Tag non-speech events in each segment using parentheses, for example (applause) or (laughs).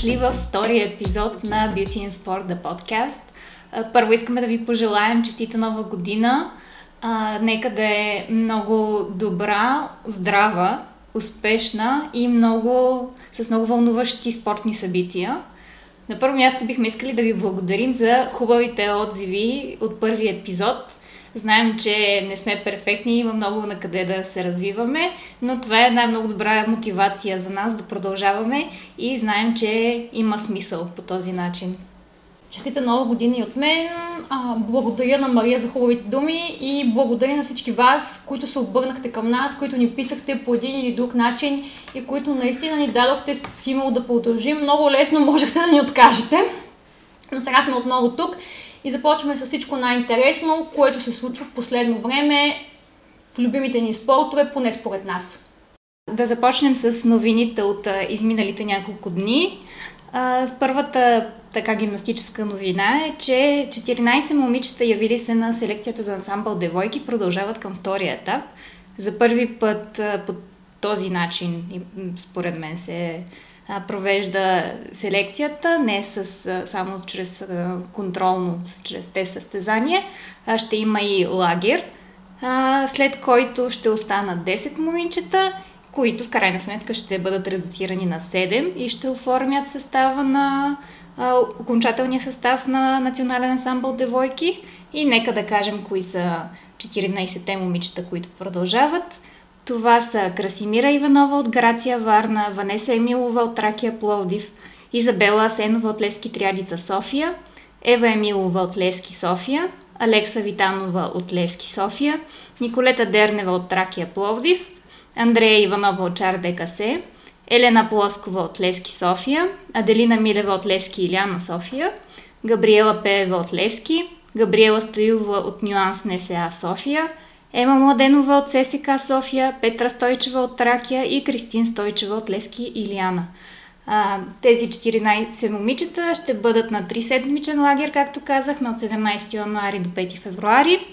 дошли във втория епизод на Beauty and Sport, the podcast. Първо искаме да ви пожелаем честита нова година. Нека да е много добра, здрава, успешна и много, с много вълнуващи спортни събития. На първо място бихме искали да ви благодарим за хубавите отзиви от първи епизод – Знаем, че не сме перфектни, има много на къде да се развиваме, но това е една много добра мотивация за нас да продължаваме и знаем, че има смисъл по този начин. Честита нова година и от мен. Благодаря на Мария за хубавите думи и благодаря на всички вас, които се обърнахте към нас, които ни писахте по един или друг начин и които наистина ни дадохте стимул да продължим. Много лесно можехте да ни откажете. Но сега сме отново тук и започваме с всичко най-интересно, което се случва в последно време в любимите ни спортове, поне според нас. Да започнем с новините от изминалите няколко дни. Първата така гимнастическа новина е, че 14 момичета явили се на селекцията за ансамбъл Девойки продължават към втория етап. За първи път по този начин, според мен, се провежда селекцията, не с, само чрез контролно, чрез те състезания. Ще има и лагер, след който ще останат 10 момичета, които в крайна сметка ще бъдат редуцирани на 7 и ще оформят състава на окончателния състав на Национален ансамбъл Девойки. И нека да кажем кои са 14-те момичета, които продължават. Това са Красимира Иванова от Грация Варна, Ванеса Емилова от Тракия Пловдив, Изабела Асенова от Левски Триадица София, Ева Емилова от Левски София, Алекса Витанова от Левски София, Николета Дернева от Тракия Пловдив, Андрея Иванова от Чар ДКС, Елена Плоскова от Левски София, Аделина Милева от Левски Иляна София, Габриела Пеева от Левски, Габриела Стоилова от Нюанс НСА София, Ема Младенова от ССК София, Петра Стойчева от Тракия и Кристин Стойчева от Лески Илиана. А, тези 14 момичета ще бъдат на 3 седмичен лагер, както казахме, от 17 януари до 5 февруари.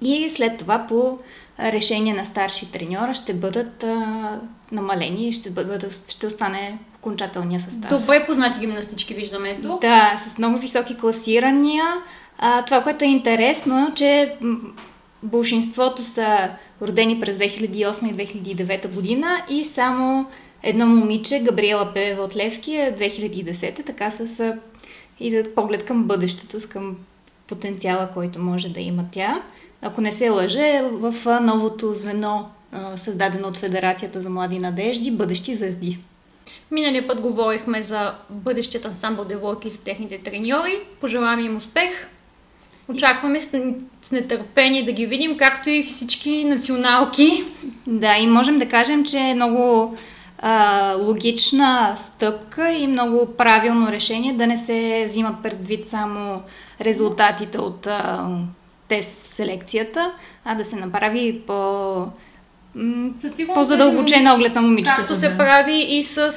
И след това по решение на старши треньора ще бъдат а, намалени и ще, бъдат, ще остане окончателния състав. Добре познати гимнастички виждаме тук. Да, с много високи класирания. А, това, което е интересно, че Большинството са родени през 2008 и 2009 година и само едно момиче, Габриела Певева от Левски, е 2010, така с и поглед към бъдещето, с към потенциала, който може да има тя. Ако не се лъже, в новото звено, създадено от Федерацията за млади надежди, бъдещи звезди. Миналия път говорихме за бъдещият ансамбъл девойки и за техните треньори. Пожелавам им успех! Очакваме с нетърпение да ги видим, както и всички националки. Да, и можем да кажем, че е много а, логична стъпка и много правилно решение да не се взимат предвид само резултатите от а, тест селекцията, а да се направи по по-задълбочен оглед на момичетата. Както се да. прави и с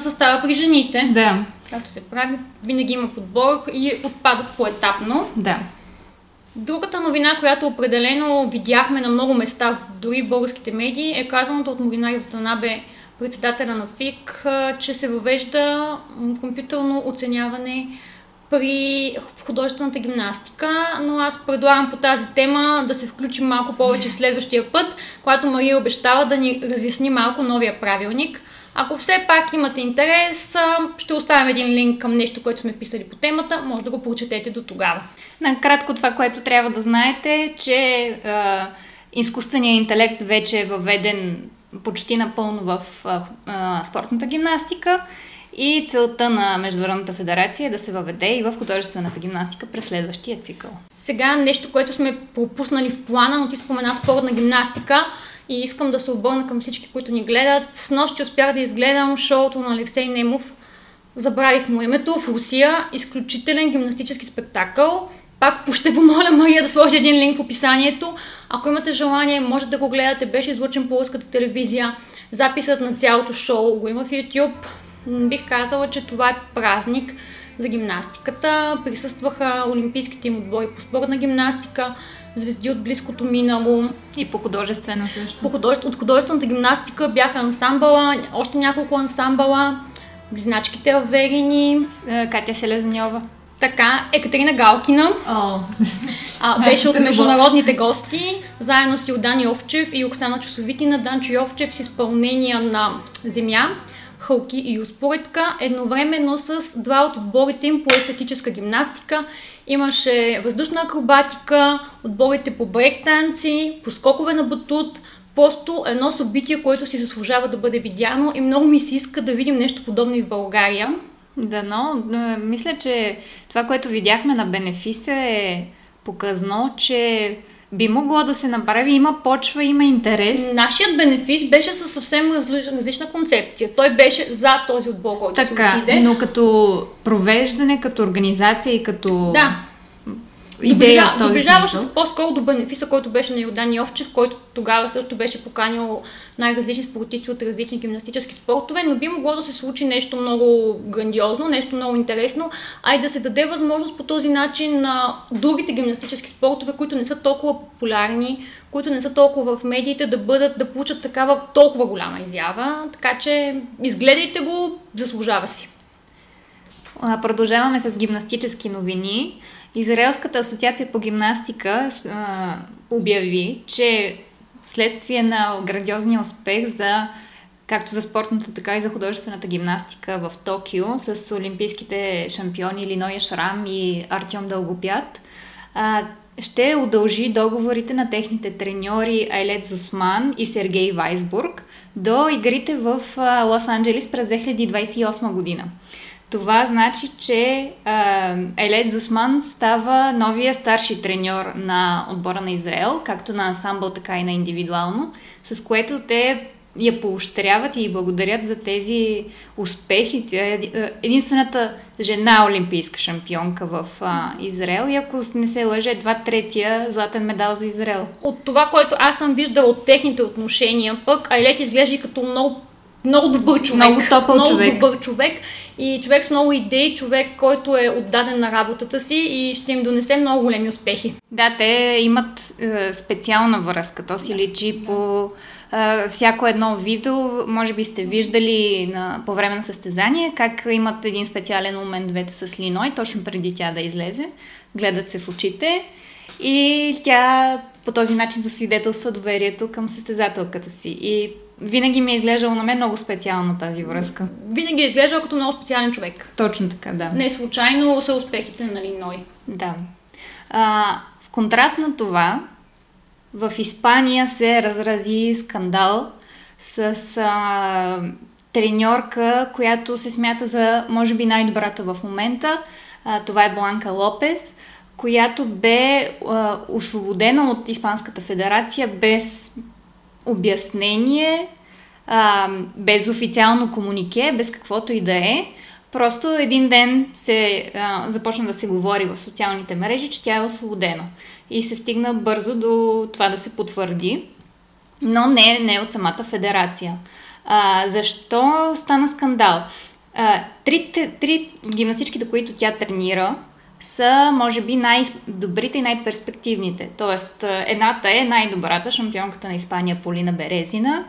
състава при жените. Да. Както се прави, винаги има подбор и отпадат поетапно. Да. Другата новина, която определено видяхме на много места, дори в българските медии, е казаното от Морина Ивтанабе, председателя на ФИК, че се въвежда компютърно оценяване при художествената гимнастика, но аз предлагам по тази тема да се включим малко повече следващия път, когато Мария обещава да ни разясни малко новия правилник. Ако все пак имате интерес, ще оставим един линк към нещо, което сме писали по темата, може да го прочетете до тогава. Накратко това, което трябва да знаете, е, че е, изкуственият интелект вече е въведен почти напълно в е, е, спортната гимнастика и целта на Международната федерация е да се въведе и в художествената гимнастика през следващия цикъл. Сега нещо, което сме пропуснали в плана, но ти спомена спортна гимнастика и искам да се обърна към всички, които ни гледат. С нощи успях да изгледам шоуто на Алексей Немов. Забравих му името в Русия. Изключителен гимнастически спектакъл. Пак ще помоля Мария да сложи един линк в описанието. Ако имате желание, може да го гледате. Беше излучен по руската телевизия. Записът на цялото шоу го има в YouTube. Бих казала, че това е празник за гимнастиката. Присъстваха олимпийските им отбори по спорна гимнастика, звезди от близкото минало. И по художествена също. По художеств... От художествената гимнастика бяха ансамбъла, още няколко ансамбъла. близначките Аверини, Катя Селезньова. Така, Екатерина Галкина. О, а, беше от международните гости, заедно с Йордан Йовчев и Оксана Чусовитина, Данчо Йовчев с изпълнения на Земя, Халки и Успоредка, едновременно с два от отборите им по естетическа гимнастика. Имаше въздушна акробатика, отборите по брейк танци, по скокове на батут, просто едно събитие, което си заслужава да бъде видяно и много ми се иска да видим нещо подобно и в България. Да, но мисля, че това, което видяхме на Бенефиса е показно, че би могло да се направи, има почва, има интерес. Нашият бенефис беше със съвсем различна, различна концепция. Той беше за този отбор, който така, се отиде. но като провеждане, като организация и като Да, идея в този Доближаваше се по-скоро до бенефиса, който беше на Йордан Йовчев, който тогава също беше поканил най-различни спортисти от различни гимнастически спортове, но би могло да се случи нещо много грандиозно, нещо много интересно, а и да се даде възможност по този начин на другите гимнастически спортове, които не са толкова популярни, които не са толкова в медиите, да бъдат, да получат такава толкова голяма изява. Така че изгледайте го, заслужава си. Продължаваме с гимнастически новини. Израелската асоциация по гимнастика а, обяви, че вследствие на грандиозния успех за както за спортната, така и за художествената гимнастика в Токио с олимпийските шампиони Линоя Шрам и Артем Дългопят, а, ще удължи договорите на техните треньори Айлет Зусман и Сергей Вайсбург до игрите в Лос-Анджелес през 2028 година. Това значи, че а, Елет Зусман става новия старши треньор на отбора на Израел, както на ансамбъл, така и на индивидуално, с което те я поощряват и благодарят за тези успехи. Тя е еди- единствената жена олимпийска шампионка в а, Израел и ако не се лъже, едва третия златен медал за Израел. От това, което аз съм виждала от техните отношения, пък Айлет изглежда като много много добър човек. Много топъл много човек. добър човек. И човек с много идеи, човек, който е отдаден на работата си и ще им донесе много големи успехи. Да, те имат е, специална връзка. То си личи по е, всяко едно видео. Може би сте виждали на, по време на състезание как имат един специален момент двете с Линой, точно преди тя да излезе. Гледат се в очите и тя по този начин засвидетелства доверието към състезателката си. И винаги ми е изглеждало на мен много специална тази връзка. Винаги е изглеждал като много специален човек. Точно така, да. Не случайно са успехите на Линой. Да. А, в контраст на това, в Испания се разрази скандал с а, треньорка, която се смята за, може би, най-добрата в момента. А, това е Бланка Лопес, която бе а, освободена от Испанската федерация без обяснение, а, без официално комунике, без каквото и да е. Просто един ден се а, започна да се говори в социалните мрежи, че тя е освободена. И се стигна бързо до това да се потвърди, но не, не от самата федерация. А, защо стана скандал? А, трите, три гимнастичките, които тя тренира, са, може би, най-добрите и най-перспективните. Тоест, едната е най-добрата, шампионката на Испания Полина Березина.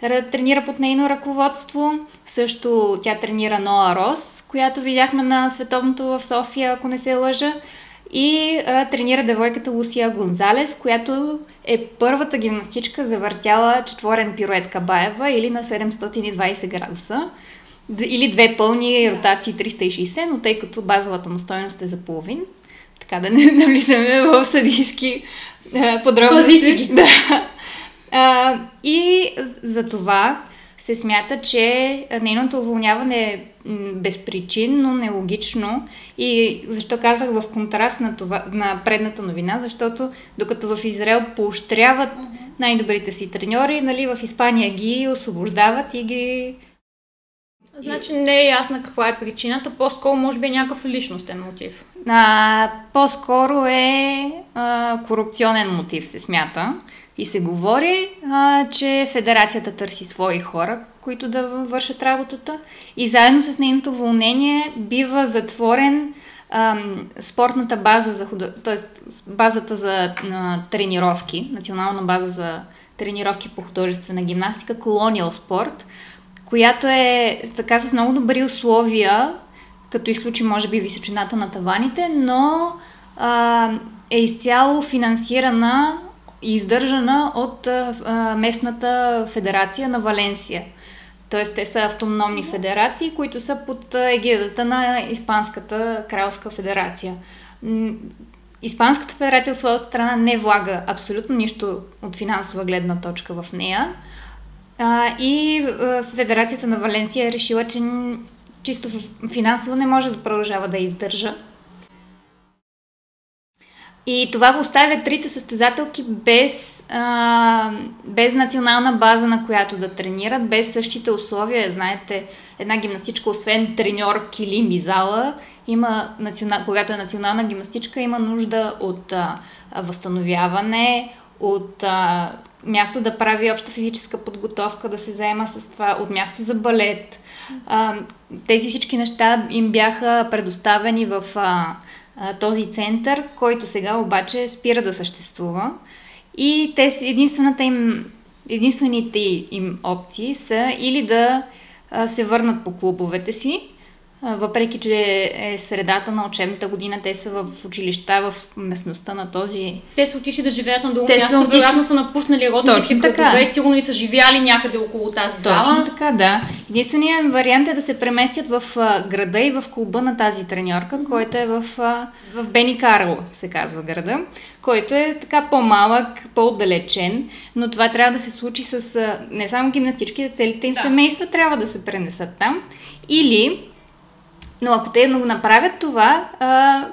Тренира под нейно ръководство. Също тя тренира Ноа Рос, която видяхме на световното в София, ако не се лъжа. И а, тренира девойката Лусия Гонзалес, която е първата гимнастичка завъртяла четворен пирует Кабаева или на 720 градуса. Или две пълни ротации 360, но тъй като базовата му стойност е за половин, така да не (laughs) навлизаме в съдийски подробности. Пази си ги. Да. А, и за това се смята, че нейното уволняване е безпричинно, нелогично и защо казах в контраст на, това, на предната новина, защото докато в Израел поощряват най-добрите си треньори, нали, в Испания ги освобождават и ги... Значи не е ясна каква е причината, по-скоро може би е някакъв личностен мотив. А, по-скоро е а, корупционен мотив, се смята. И се говори, а, че федерацията търси свои хора, които да вършат работата. И заедно с нейното уволнение бива затворен ам, спортната база за худо... т.е. базата за а, тренировки, национална база за тренировки по художествена гимнастика, Colonial Sport, която е така с много добри условия, като изключи може би височината на таваните, но а, е изцяло финансирана издържана от а, местната федерация на Валенсия. Тоест, те са автономни федерации, които са под егидата на Испанската кралска федерация. Испанската федерация от своята страна не влага абсолютно нищо от финансова гледна точка в нея. А, и Федерацията на Валенсия е решила, че чисто финансово не може да продължава да издържа. И това оставя трите състезателки без, а, без национална база, на която да тренират, без същите условия. Знаете, една гимнастичка, освен треньор, килим и зала, има, когато е национална гимнастичка, има нужда от а, възстановяване, от а, място да прави обща физическа подготовка, да се заема с това, от място за балет. А, тези всички неща им бяха предоставени в а, този център, който сега обаче спира да съществува. И те, единствената им, единствените им опции са или да се върнат по клубовете си, въпреки, че е средата на учебната година, те са в училища в местността на този... Те са отишли да живеят на друго те място, отишли... вероятно са напуснали родните си градове, сигурно и са живяли някъде около тази зала. Точно така, да. Единственият вариант е да се преместят в града и в клуба на тази треньорка, който е в, в Бени Карло, се казва града, който е така по-малък, по-отдалечен, но това трябва да се случи с не само гимнастички, целите им да. семейства трябва да се пренесат там. Или но ако те го направят това, а,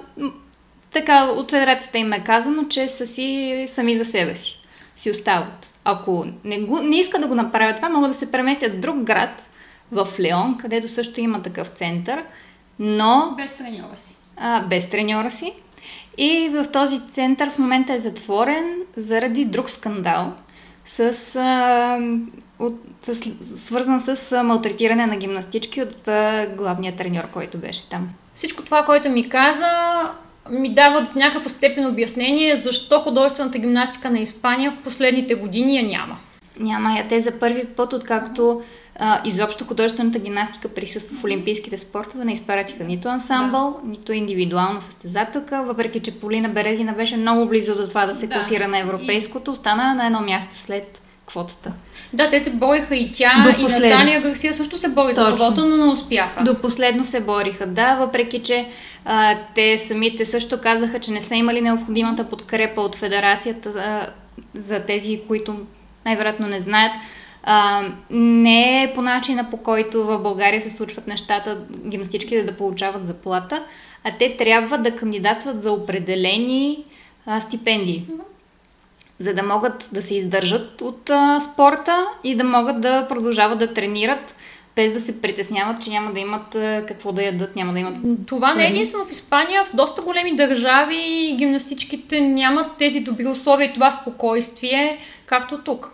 така от федерацията им е казано, че са си сами за себе си. Си остават. Ако не, го, не искат да го направят това, могат да се преместят в друг град, в Леон, където също има такъв център, но... Без треньора си. А, без треньора си. И в този център в момента е затворен заради друг скандал с а, от, с, свързан с малтретиране на гимнастички от а, главния треньор, който беше там. Всичко това, което ми каза, ми дава в някаква степен обяснение защо художествената гимнастика на Испания в последните години я няма. Няма я. Те за първи път, откакто а, изобщо художествената гимнастика присъства в Олимпийските спортове, не изпратиха нито ансамбъл, да. нито индивидуална състезателка, въпреки че Полина Березина беше много близо до това да се да. класира на европейското, остана на едно място след квотата. Да, те се бориха и тя, До и Наталия Гарсия също се бори Точно. за квота, но не успяха. До последно се бориха, да, въпреки че а, те самите също казаха, че не са имали необходимата подкрепа от федерацията а, за тези, които най-вероятно не знаят. А, не е по начина по който в България се случват нещата, гимнастичките да получават заплата, а те трябва да кандидатстват за определени а, стипендии за да могат да се издържат от а, спорта и да могат да продължават да тренират без да се притесняват, че няма да имат какво да ядат, няма да имат... Това не е единствено в Испания. В доста големи държави гимнастичките нямат тези добри условия и това спокойствие, както тук.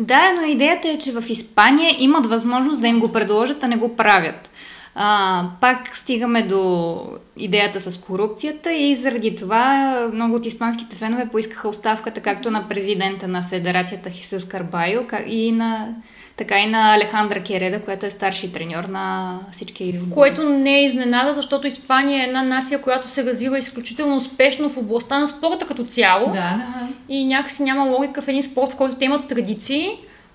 Да, но идеята е, че в Испания имат възможност да им го предложат, а не го правят. А, пак стигаме до идеята с корупцията и заради това много от испанските фенове поискаха оставката както на президента на федерацията Хисус Карбайо и на така и на Алехандра Кереда, която е старши треньор на всички. Което не е изненада, защото Испания е една нация, която се развива изключително успешно в областта на спорта като цяло. Да, да. И някакси няма логика в един спорт, в който те имат традиции,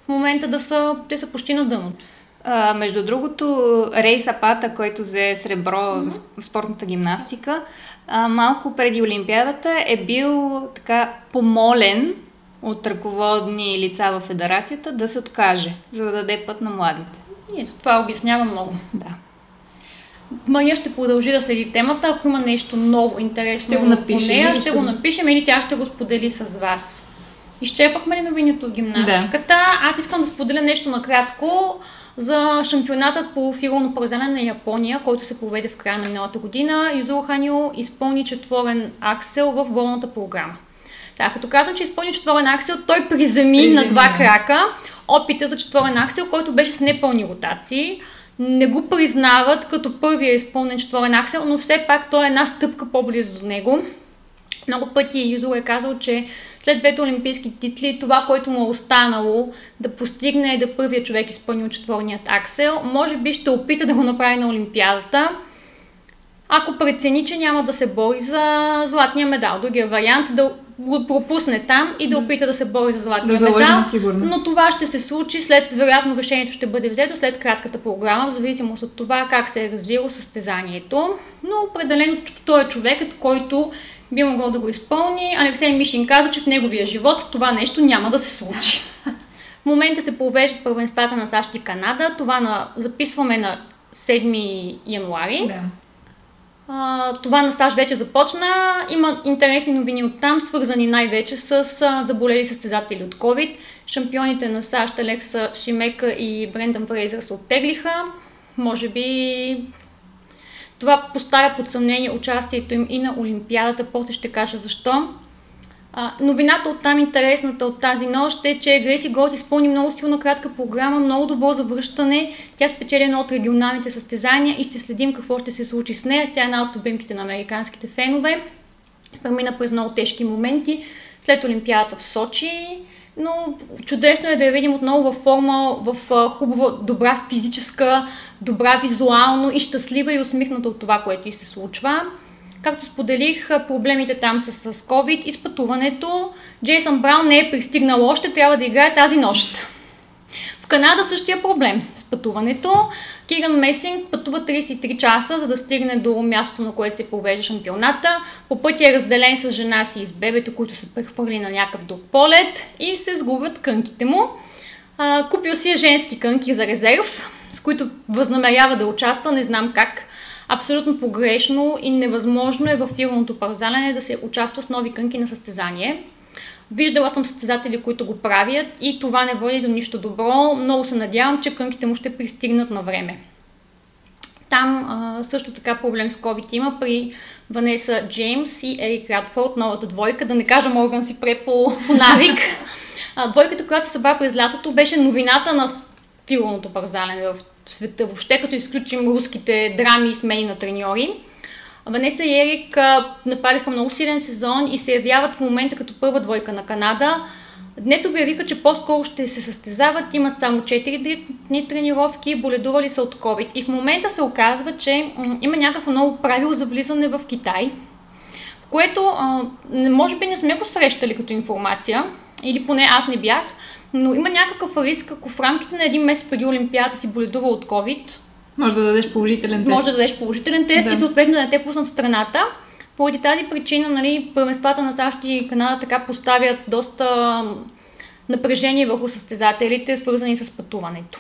в момента да са, те са почти на дъното. А, между другото, Рей Сапата, който взе сребро mm-hmm. в спортната гимнастика, а, малко преди Олимпиадата е бил така помолен от ръководни лица в федерацията да се откаже, за да даде път на младите. И ето това обяснява много. Да. Мария ще продължи да следи темата. Ако има нещо ново, интересно ще го напишем, нея, ще, го напишем или тя ще го сподели с вас. Изчерпахме ли новините от гимнастиката? Да. Аз искам да споделя нещо накратко за шампионатът по фигурно парзане на Япония, който се проведе в края на миналата година. Юзуро Ханио изпълни четворен аксел в волната програма. Така, като казвам, че изпълни четворен аксел, той приземи, приземи. на два крака опита за четворен аксел, който беше с непълни ротации. Не го признават като първия изпълнен четворен аксел, но все пак той е една стъпка по-близо до него Много пъти Юзо е казал, че след двете олимпийски титли, това, което му е останало да постигне да първия човек изпълнил четворният аксел, може би ще опита да го направи на Олимпиадата, ако прецени, че няма да се бори за златния медал. Другия вариант е да го пропусне там и да опита да се бори за златния да медал. Сигурно. Но това ще се случи след, вероятно, решението ще бъде взето след кратката програма, в зависимост от това как се е развило състезанието. Но определено той е човекът, който би могъл да го изпълни. Алексей Мишин каза, че в неговия живот това нещо няма да се случи. (laughs) В момента се провеждат първенствата на САЩ и Канада. Това на, записваме на 7 януари. Да. Това на САЩ вече започна. Има интересни новини от там, свързани най-вече с а, заболели състезатели от COVID. Шампионите на САЩ Алекса Шимека и Брендан Фрейзър се оттеглиха. Може би това поставя под съмнение участието им и на Олимпиадата. После ще кажа защо. А, новината от там, интересната от тази нощ е, че Греси Голд изпълни много силна кратка програма, много добро завръщане. Тя спечели едно от регионалните състезания и ще следим какво ще се случи с нея. Тя е една от любимките на американските фенове. Премина през много тежки моменти. След Олимпиадата в Сочи но чудесно е да я видим отново във форма, в хубава, добра физическа, добра визуално и щастлива и усмихната от това, което и се случва. Както споделих, проблемите там са с COVID и с пътуването. Джейсън Браун не е пристигнал още, трябва да играе тази нощ. В Канада същия проблем с пътуването. Киран Месинг пътува 33 часа, за да стигне до мястото, на което се провежда шампионата. По пътя е разделен с жена си и с бебето, които са прехвърли на някакъв друг полет и се сгубят кънките му. А, купил си е женски кънки за резерв, с които възнамерява да участва, не знам как. Абсолютно погрешно и невъзможно е в филмното парзалене да се участва с нови кънки на състезание. Виждала съм състезатели, които го правят и това не води до нищо добро. Много се надявам, че кънките му ще пристигнат на време. Там а, също така проблем с COVID има при Ванеса Джеймс и Ерик Радфорд, новата двойка, да не кажа Морган си пре по, по навик. (laughs) А, двойката, която се събра през лятото, беше новината на филмното парзалене в света, въобще като изключим руските драми и смени на треньори. Ванеса и Ерик направиха много силен сезон и се явяват в момента като първа двойка на Канада. Днес обявиха, че по-скоро ще се състезават, имат само 4 дни тренировки, боледували са от COVID. И в момента се оказва, че има някакво ново правило за влизане в Китай, в което може би не сме го срещали като информация, или поне аз не бях, но има някакъв риск, ако в рамките на един месец преди Олимпиада си боледува от COVID, може да дадеш положителен тест. Може да дадеш положителен тест да. и съответно да не те пуснат страната. Поради тази причина, нали, първенствата на САЩ и Канада така поставят доста напрежение върху състезателите, свързани с пътуването.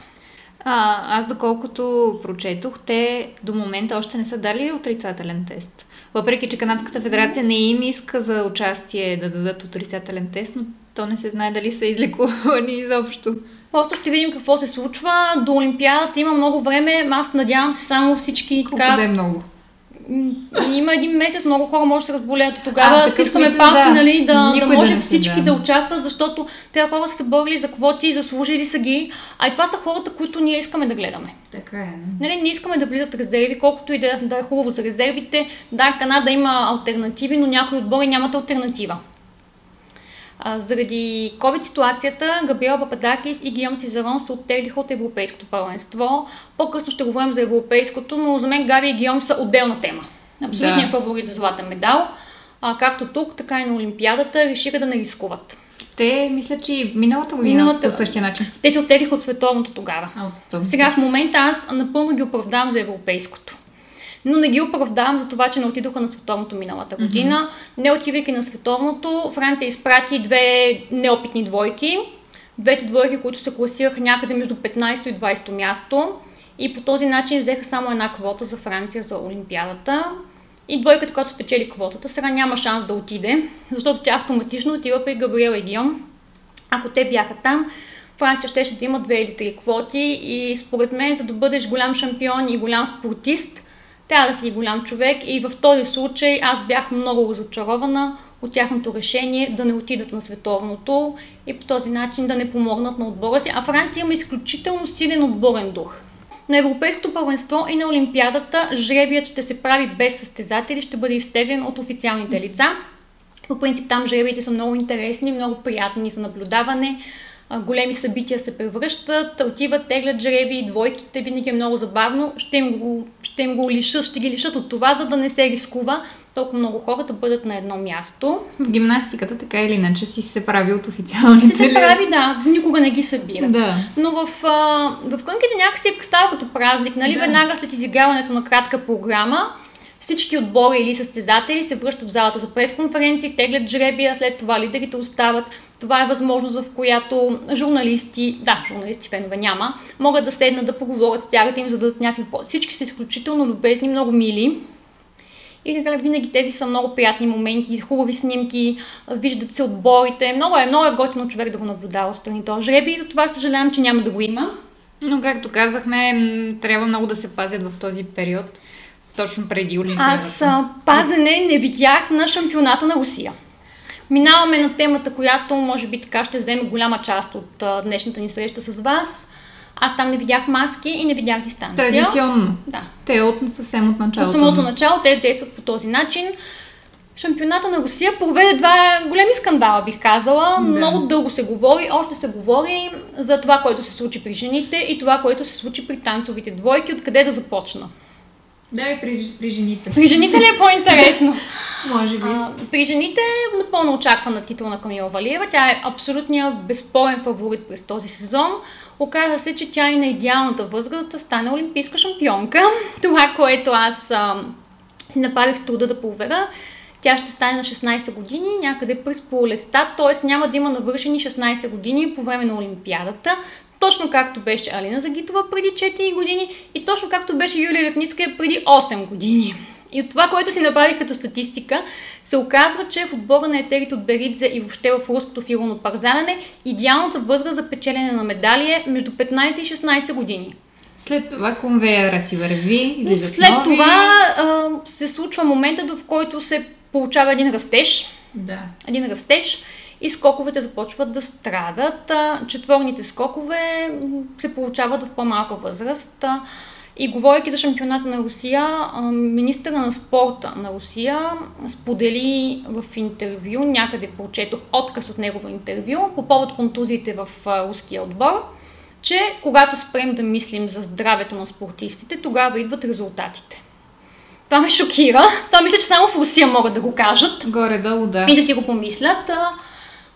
А, аз доколкото прочетох, те до момента още не са дали отрицателен тест. Въпреки, че Канадската федерация не им иска за участие да дадат отрицателен тест, но то не се знае дали са излекувани изобщо. Просто ще видим какво се случва. До Олимпиадата има много време. Аз надявам се само всички Колко така... да е много? Има един месец, много хора може да се разболеят. Тогава стискаме палци, да. нали, да, да може да всички да. да участват, защото тези хора са се борили за квоти, заслужили са ги. А и това са хората, които ние искаме да гледаме. Така е. Нали, не искаме да влизат резерви, колкото и да, да е хубаво за резервите. Да, Канада има альтернативи, но някои отбори нямат альтернатива. А, заради COVID ситуацията Габриел Пападакис и Гиом Сизарон се оттеглиха от Европейското първенство. По-късно ще говорим за Европейското, но за мен Габи и Гиом са отделна тема. Абсолютният да. фаворит за златен медал. А, както тук, така и на Олимпиадата решиха да не рискуват. Те, мисля, че миналата година миналата... по същия начин. Те се оттеглиха от световното тогава. А, от световното. Сега в момента аз напълно ги оправдавам за европейското но не ги оправдавам за това, че не отидоха на световното миналата година. Mm-hmm. Не отивайки на световното, Франция изпрати две неопитни двойки. Двете двойки, които се класираха някъде между 15 и 20 място. И по този начин взеха само една квота за Франция за Олимпиадата. И двойката, която спечели квотата, сега няма шанс да отиде, защото тя автоматично отива при Габриел Егион. Ако те бяха там, Франция щеше да има две или три квоти и според мен, за да бъдеш голям шампион и голям спортист, трябва да си голям човек и в този случай аз бях много разочарована от тяхното решение да не отидат на световното и по този начин да не помогнат на отбора си. А Франция има изключително силен отборен дух. На Европейското първенство и на Олимпиадата жребият ще се прави без състезатели, ще бъде изтеглен от официалните лица. По принцип там жребиите са много интересни, много приятни за наблюдаване. Големи събития се превръщат, отиват, теглят жреби, двойките винаги е много забавно. Ще им го, ще им го лишат, ще ги лишат от това, за да не се рискува толкова много хора да бъдат на едно място. В гимнастиката така или иначе си се прави от официалните Си се прави, да, никога не ги събират. Да. Но в, в кънките някакси става като празник, нали? Да. Веднага след изиграването на кратка програма, всички отбори или състезатели се връщат в залата за пресконференции, теглят жребия, след това лидерите остават. Това е възможност, в която журналисти, да, журналисти фенове няма, могат да седнат да поговорят с тях, да им зададат някакви въпроси. Всички са изключително любезни, много мили. И винаги тези са много приятни моменти, хубави снимки, виждат се отборите. Много е, много е готино човек да го наблюдава отстрани този жреби и затова съжалявам, че няма да го има. Но както казахме, трябва много да се пазят в този период, точно преди Олимпиадата. Аз пазене не видях на шампионата на Русия. Минаваме на темата, която може би така ще вземе голяма част от а, днешната ни среща с вас. Аз там не видях маски и не видях дистанция. Традиционно. Да. Те от съвсем от началото. От самото начало те действат по този начин. Шампионата на Русия проведе два големи скандала, бих казала. Да. Много дълго се говори, още се говори за това, което се случи при жените и това, което се случи при танцовите двойки. Откъде да започна? Да, и при, при жените. При жените ли е по-интересно? (laughs) Може би. А, при жените е напълно очаквана титул на Камила Валиева. Тя е абсолютният безспорен фаворит през този сезон. Оказа се, че тя е на идеалната възраст да стане олимпийска шампионка. (laughs) Това, което аз а, си направих труда да проверя, тя ще стане на 16 години, някъде през пролетта, т.е. няма да има навършени 16 години по време на Олимпиадата, точно както беше Алина Загитова преди 4 години и точно както беше Юлия Лепницка преди 8 години. И от това, което си направих като статистика, се оказва, че в отбора на етерите от Беридзе и въобще в руското фигурно парзалене, идеалната възраст за печелене на медали е между 15 и 16 години. След това конвейера си върви, След нови... това а, се случва моментът, в който се получава един растеж. Да. Един растеж и скоковете започват да страдат. Четворните скокове се получават в по-малка възраст. И говоряки за шампионата на Русия, министъра на спорта на Русия сподели в интервю, някъде прочетох отказ от негово интервю, по повод контузиите в руския отбор, че когато спрем да мислим за здравето на спортистите, тогава идват резултатите. Това ме шокира. Това мисля, че само в Русия могат да го кажат. Горе-долу, да. И да си го помислят.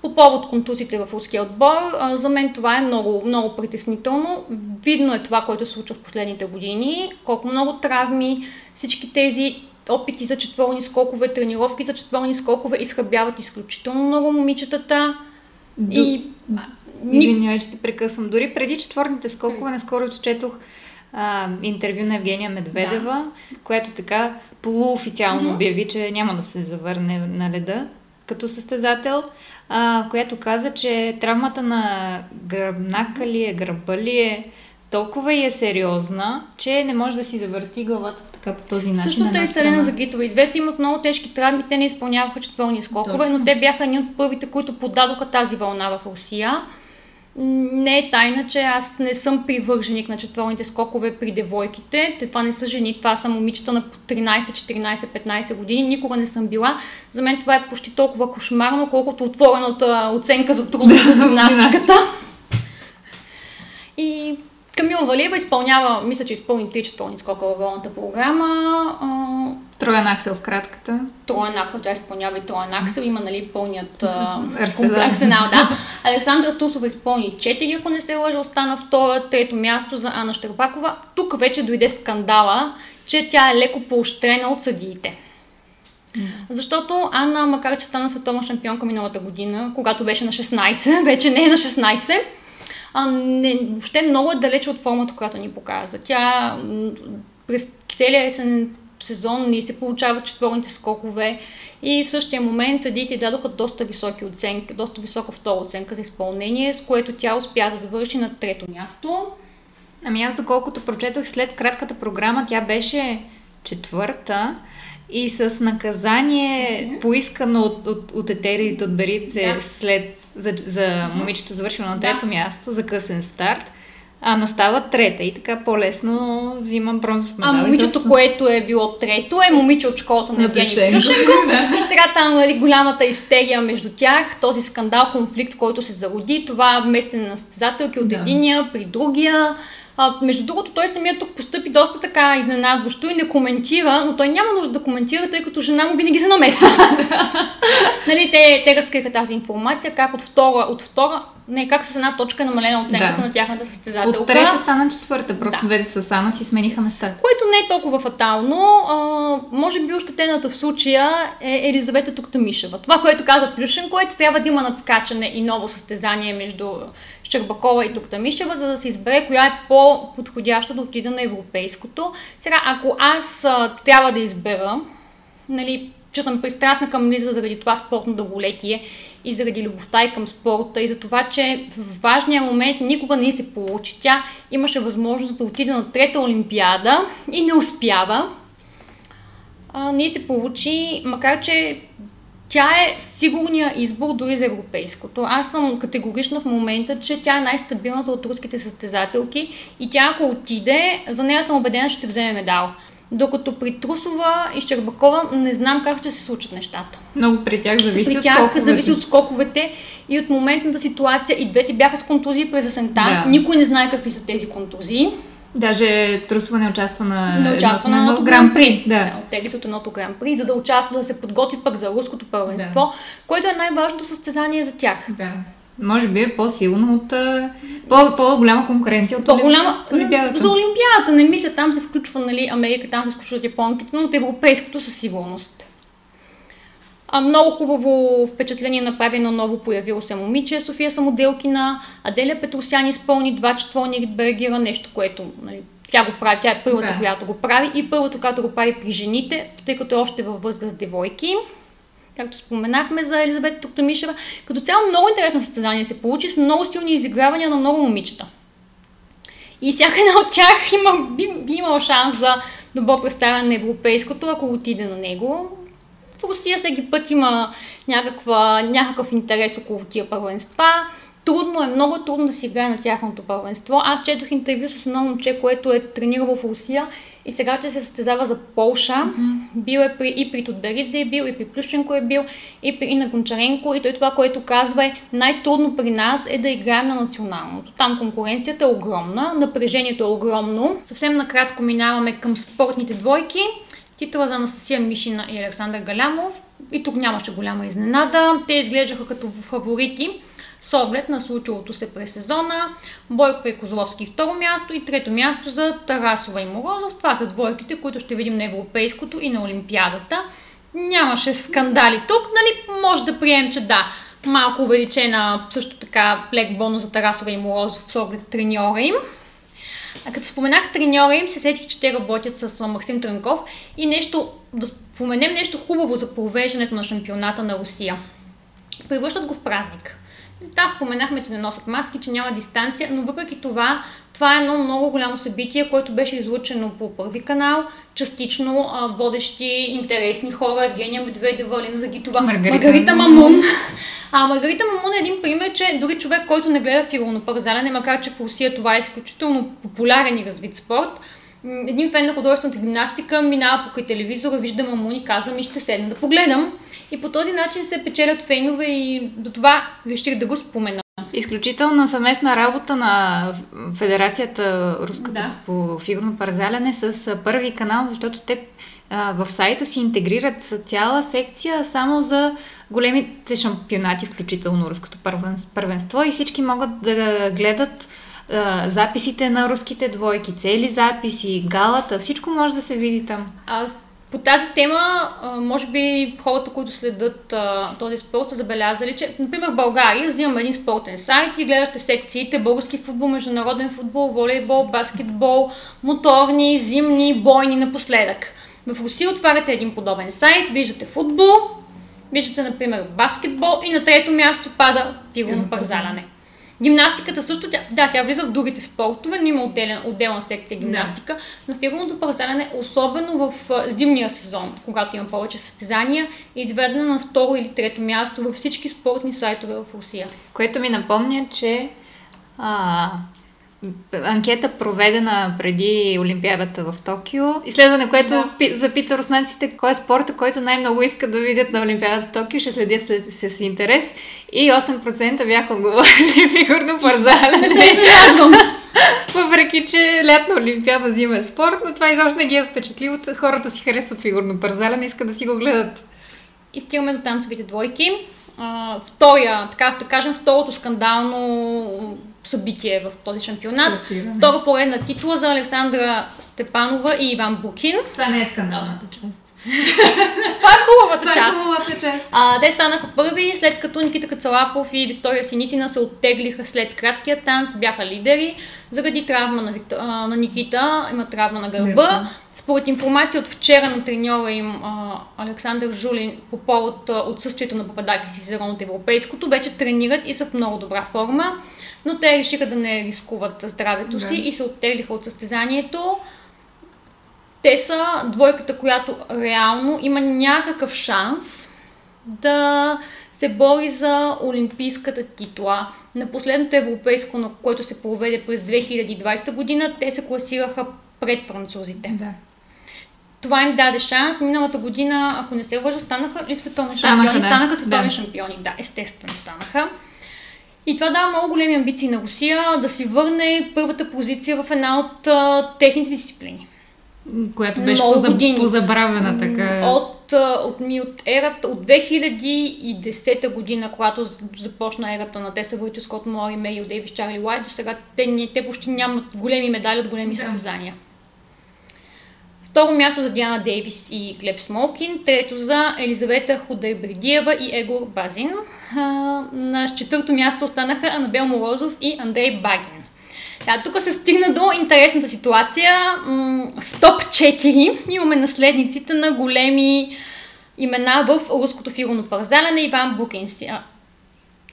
По повод контузите в руския отбор, за мен това е много, много притеснително. Видно е това, което се случва в последните години. Колко много травми, всички тези опити за четворни скокове, тренировки за четворни скокове изхъбяват изключително много момичетата. До... И... Извинявай, че те прекъсвам. Дори преди четворните скокове, наскоро четох а, интервю на Евгения Медведева, да. която така полуофициално mm-hmm. обяви, че няма да се завърне на леда като състезател а, която каза, че травмата на гръбнака ли е, гърба ли е, толкова и е сериозна, че не може да си завърти главата така по този начин. Също те и Селена Загитова. И двете имат много тежки травми, те не изпълняваха четвърни скокове, Точно. но те бяха едни от първите, които подадоха тази вълна в Русия. Не е тайна, че аз не съм привърженик на четворните скокове при девойките. Те това не са жени, това са момичета на 13, 14, 15 години. Никога не съм била. За мен това е почти толкова кошмарно, колкото отворената оценка за трудност за гимнастиката. И Камила Валиева изпълнява, мисля, че изпълни три четворни скока във волната програма. Троен аксел в кратката. Троен аксел, тя изпълнява и троен аксел. Има, нали, пълният (laughs) арсенал. арсенал да. Александра Тусова изпълни 4, ако не се лъжа, остана втора, трето място за Ана Щербакова. Тук вече дойде скандала, че тя е леко поощрена от съдиите. Защото Анна, макар че стана световна шампионка миналата година, когато беше на 16, (laughs) вече не е на 16, а, не, въобще много е далече от формата, която ни показа. Тя през целия есен сезон ни се получават четворните скокове и в същия момент съдиите дадоха доста високи оценки, доста висока втора оценка за изпълнение, с което тя успя да завърши на трето място. Ами аз доколкото прочетох след кратката програма, тя беше четвърта и с наказание mm-hmm. поискано от, от, от етерите от Берице да. след за, за момичето завършило на трето да. място за късен старт, а настава трета и така по-лесно взимам бронзов медал. А момичето, което е било трето, е момиче от школата на, На. Плюшенко. (laughs) и сега там нали, голямата истерия между тях, този скандал, конфликт, който се зароди, това местене на състезателки от Да. единия при другия. А, между другото, той самият тук постъпи доста така изненадващо и не коментира, но той няма нужда да коментира, тъй като жена му винаги се намесва. (laughs) нали, те, те разкриха тази информация, как от втора, от втора, не, как с една точка е намалена оценката Да. на тяхната състезателка. От трета стана четвърта, просто Да. двете с Ана си смениха местата. Което не е толкова фатално. А, може би ощетената в случая е Елизавета Туктамишева. Това, което каза Плюшенко, е, че трябва да има надскачане и ново състезание между Щербакова и Туктамишева, за да се избере коя е по-подходяща да отида на европейското. Сега, ако аз а, трябва да избера, нали, че съм пристрастна към Лиза заради това спортно дълголетие и заради любовта и към спорта и за това, че в важния момент никога не се получи. Тя имаше възможност да отиде на трета олимпиада и не успява. А, не се получи, макар че тя е сигурния избор дори за европейското. Аз съм категорична в момента, че тя е най-стабилната от руските състезателки и тя ако отиде, за нея съм убедена, че ще вземе медал. Докато при Трусова и Щербакова не знам как ще се случат нещата. Много при тях зависи при от тях колко зависи от скоковете и от моментната ситуация. И двете бяха с контузии през есента. Да. Никой не знае какви са тези контузии. Даже Трусова не участва на, Не участва на едно едното Гран При. Да. Оттегли се от едното гран при, за да участва, да се подготви пък за руското първенство, което е най-важното състезание за тях. да. Може би е по-силно от... По, по-голяма конкуренция от По-голяма Олимпиадата. за Олимпиадата, не мисля, там се включва, нали, Америка, там се включват японките, но от европейското със сигурност. А, много хубаво впечатление направи на ново появило се момиче, София Самоделкина, Аделя Петросян изпълни два четворни ритбергера, нещо, което нали, тя го прави, тя е първата, Да. която го прави и първата, която го прави при жените, тъй като е още във възраст девойки. Както споменахме за Елизавета Туктамишева. Като цяло много интересно състезание се получи с много силни изигравания на много момичета. И всяка една от тях има, би, би имала шанс за добро представяне на европейското, ако отиде на него. В Русия всеки път има някаква, някакъв интерес около тия първенства. Трудно е, много е трудно да си играе на тяхното първенство. Аз четох интервю с едно момче, което е тренирало в Русия и сега ще се състезава за Полша. Mm-hmm. Бил е при, и при Тодберидзе е бил, и при Плющенко е бил, и при Ина Гончаренко. И той това, което казва е, най-трудно при нас е да играем на националното. Там конкуренцията е огромна, напрежението е огромно. Съвсем накратко минаваме към спортните двойки. Титла за Анастасия Мишина и Александър Галямов. И тук нямаше голяма изненада. Те изглеждаха като фаворити с оглед на случилото се през сезона. Бойкова и Козловски второ място и трето място за Тарасова и Морозов. Това са двойките, които ще видим на Европейското и на Олимпиадата. Нямаше скандали тук, нали? Може да приемем, че да, малко увеличена също така лек бонус за Тарасова и Морозов с оглед треньора им. А като споменах треньора им, се сетих, че те работят с Максим Трънков и нещо, да споменем нещо хубаво за провеждането на шампионата на Русия. Превръщат го в празник. Да, споменахме, че не носят маски, че няма дистанция, но въпреки това, това е едно много голямо събитие, което беше излучено по първи канал, частично а, водещи интересни хора, Евгения Медведева, Лина Загитова, Маргарита Маргарита Мамун. А Маргарита Мамун е един пример, че дори човек, който не гледа фигурно макар че в Русия това е изключително популярен и развит спорт, един фен на художествената гимнастика минава покрай телевизора, вижда Мамун и казва ми ще седна да погледам. И по този начин се печелят фенове и до това реших да го спомена. Изключителна съвместна работа на Федерацията Руската Да. по фигурно парзаляне с първи канал, защото те а, в сайта си интегрират цяла секция само за големите шампионати, включително Руското първен- първенство и всички могат да гледат а, записите на руските двойки, цели записи, галата, всичко може да се види там. А, по тази тема, може би хората, които следят а, този спорт, са забелязали, че, например, в България взимаме един спортен сайт и гледате секциите български футбол, международен футбол, волейбол, баскетбол, моторни, зимни, бойни напоследък. В Русия отваряте един подобен сайт, виждате футбол, виждате, например, баскетбол и на трето място пада фигурно парзаляне. Гимнастиката също, тя, да, тя влиза в другите спортове, но има отделен, отделна секция гимнастика, но фигурното парзаляне, особено в зимния сезон, когато има повече състезания, е изведена на второ или трето място във всички спортни сайтове в Русия. Което ми напомня, че а, анкета проведена преди Олимпиадата в Токио. Изследване, което да. запита руснаците кой е спорта, който най-много искат да видят на Олимпиадата в Токио, ще следят след с интерес. И 8% бяха отговорили (laughs) фигурно парзаля. (laughs) Въпреки, че лятна Олимпиада зима е спорт, но това изобщо не ги е впечатлило. Хората си харесват фигурно парзаля, не искат да си го гледат. И стигаме до танцовите двойки. Втория, така да кажем, второто скандално събитие в този шампионат. Красиваме. Втора поредна титла за Александра Степанова и Иван Букин. Това не е скандалната част. (laughs) Това е хубавата Това част. Е хубавата част. А, те станаха първи, след като Никита Кацалапов и Виктория Синитина се оттеглиха след краткия танц, бяха лидери. Заради травма на, Виктор, а, на Никита, има травма на гърба. Според информация от вчера на треньора им а, Александър Жулин по повод отсъствието на Пападаки си сезон от Европейското, вече тренират и са в много добра форма, но те решиха да не рискуват здравето да. си и се оттеглиха от състезанието. Те са двойката, която реално има някакъв шанс да се бори за олимпийската титла. На последното европейско, на което се проведе през 2020 година, те се класираха пред французите. Да. Това им даде шанс. Миналата година, ако не се лъжа, станаха ли световни станаха, шампиони? Да. Станаха световни да. шампиони, да, естествено станаха. И това дава много големи амбиции на Русия да си върне първата позиция в една от а, техните дисциплини. Която беше позаб... позабравена така. От, от, ми, от ерата, от 2010 година, когато започна ерата на Теса Войто, Скот Мори, Мейо, Дейвис, Чарли Лайт, до сега те, те почти нямат големи медали от големи да. състезания. Второ място за Диана Дейвис и Глеб Смолкин. Трето за Елизавета Худайбридиева и Егор Базин. А, на четвърто място останаха Анабел Морозов и Андрей Багин. Да, тук се стигна до интересната ситуация. В топ 4 имаме наследниците на големи имена в руското фигурно парзалене Иван Букинстин.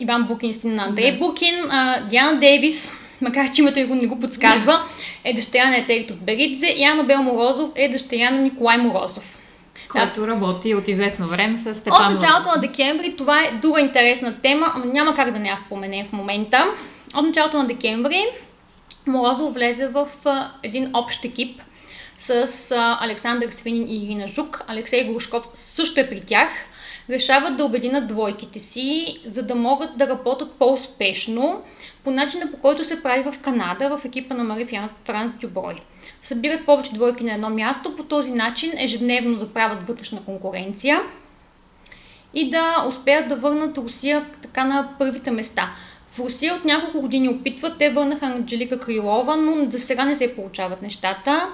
Иван Букинстин на Андрей да. Букин, Диана Дейвис, макар че името го не го подсказва, е дъщеря на Етерит от Беридзе и Анабел Морозов е дъщеря на Николай Морозов. Който да. работи от известно време с Степанова. От началото на декември това е друга интересна тема, но няма как да не я споменем в момента. От началото на декември Морозов влезе в а, един общ екип с а, Александър Свинин и Ирина Жук. Алексей Грушков също е при тях. Решават да обединят двойките си, за да могат да работят по-успешно по начина по който се прави в Канада в екипа на Мари Франс Дюброй. Събират повече двойки на едно място, по този начин ежедневно да правят вътрешна конкуренция и да успеят да върнат Русия така на първите места. В Русия от няколко години опитват, те върнаха Анджелика Крилова, но за сега не се получават нещата.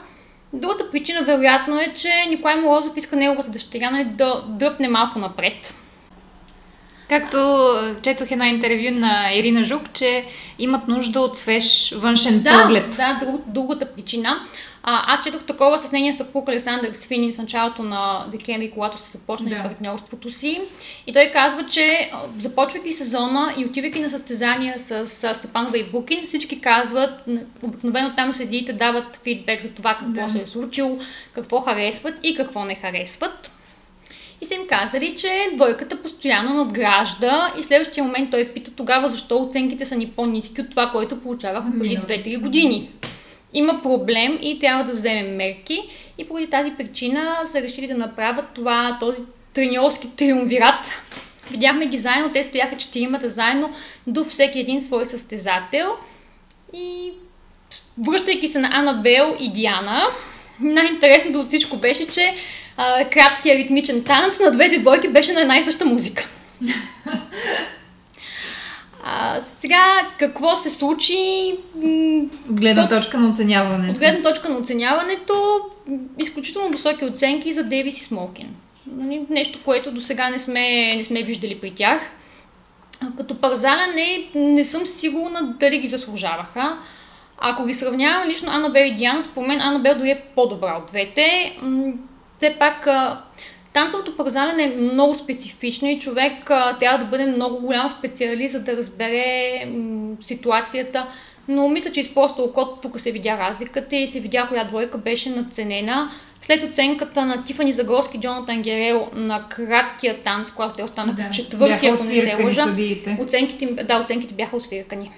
Другата причина вероятно е, че Николай Морозов иска неговата дъщеря нали, да дръпне малко напред. Както четох едно интервю на Ирина Жук, че имат нужда от свеж външен да, поглед. Да, друг, другата причина. А, аз четох такова с нейния съпруг Александър Свинин в началото на декември, когато се започна да. партньорството си. И той казва, че започвайки сезона и отивайки на състезания с, с Степанова и Букин, всички казват, обикновено там седите, дават фидбек за това какво да. се е случило, какво харесват и какво не харесват. И са им казали, че двойката постоянно надгражда и следващия момент той пита тогава защо оценките са ни по-низки от това, което получавахме преди 2-3 години има проблем и трябва да вземем мерки. И поради тази причина са решили да направят това, този треньорски триумвират. Видяхме ги заедно, те стояха четиримата заедно до всеки един свой състезател. И връщайки се на Анабел и Диана, най-интересното от всичко беше, че а, краткият ритмичен танц на двете двойки беше на една и съща музика. (laughs) А, сега, какво се случи? От гледна точка на оценяването. От гледна точка на оценяването, изключително високи оценки за Дейвис и Смолкин. Нали, нещо, което до сега не сме, не сме виждали при тях. Като парзаляне не съм сигурна дали ги заслужаваха. Ако ги сравнявам лично Анабел и Диана, според мен Анабел дори е по-добра от двете. Все пак Танцовото парзалене е много специфично и човек трябва да бъде много голям специалист, за да разбере м, ситуацията. Но мисля, че из просто окото тук се видя разликата и се видя коя двойка беше надценена. След оценката на Тифани Загорски Джонатан Герел на краткия танц, когато те останаха да, четвърти, ако не се лъжа, оценките, да, оценките бяха освиркани.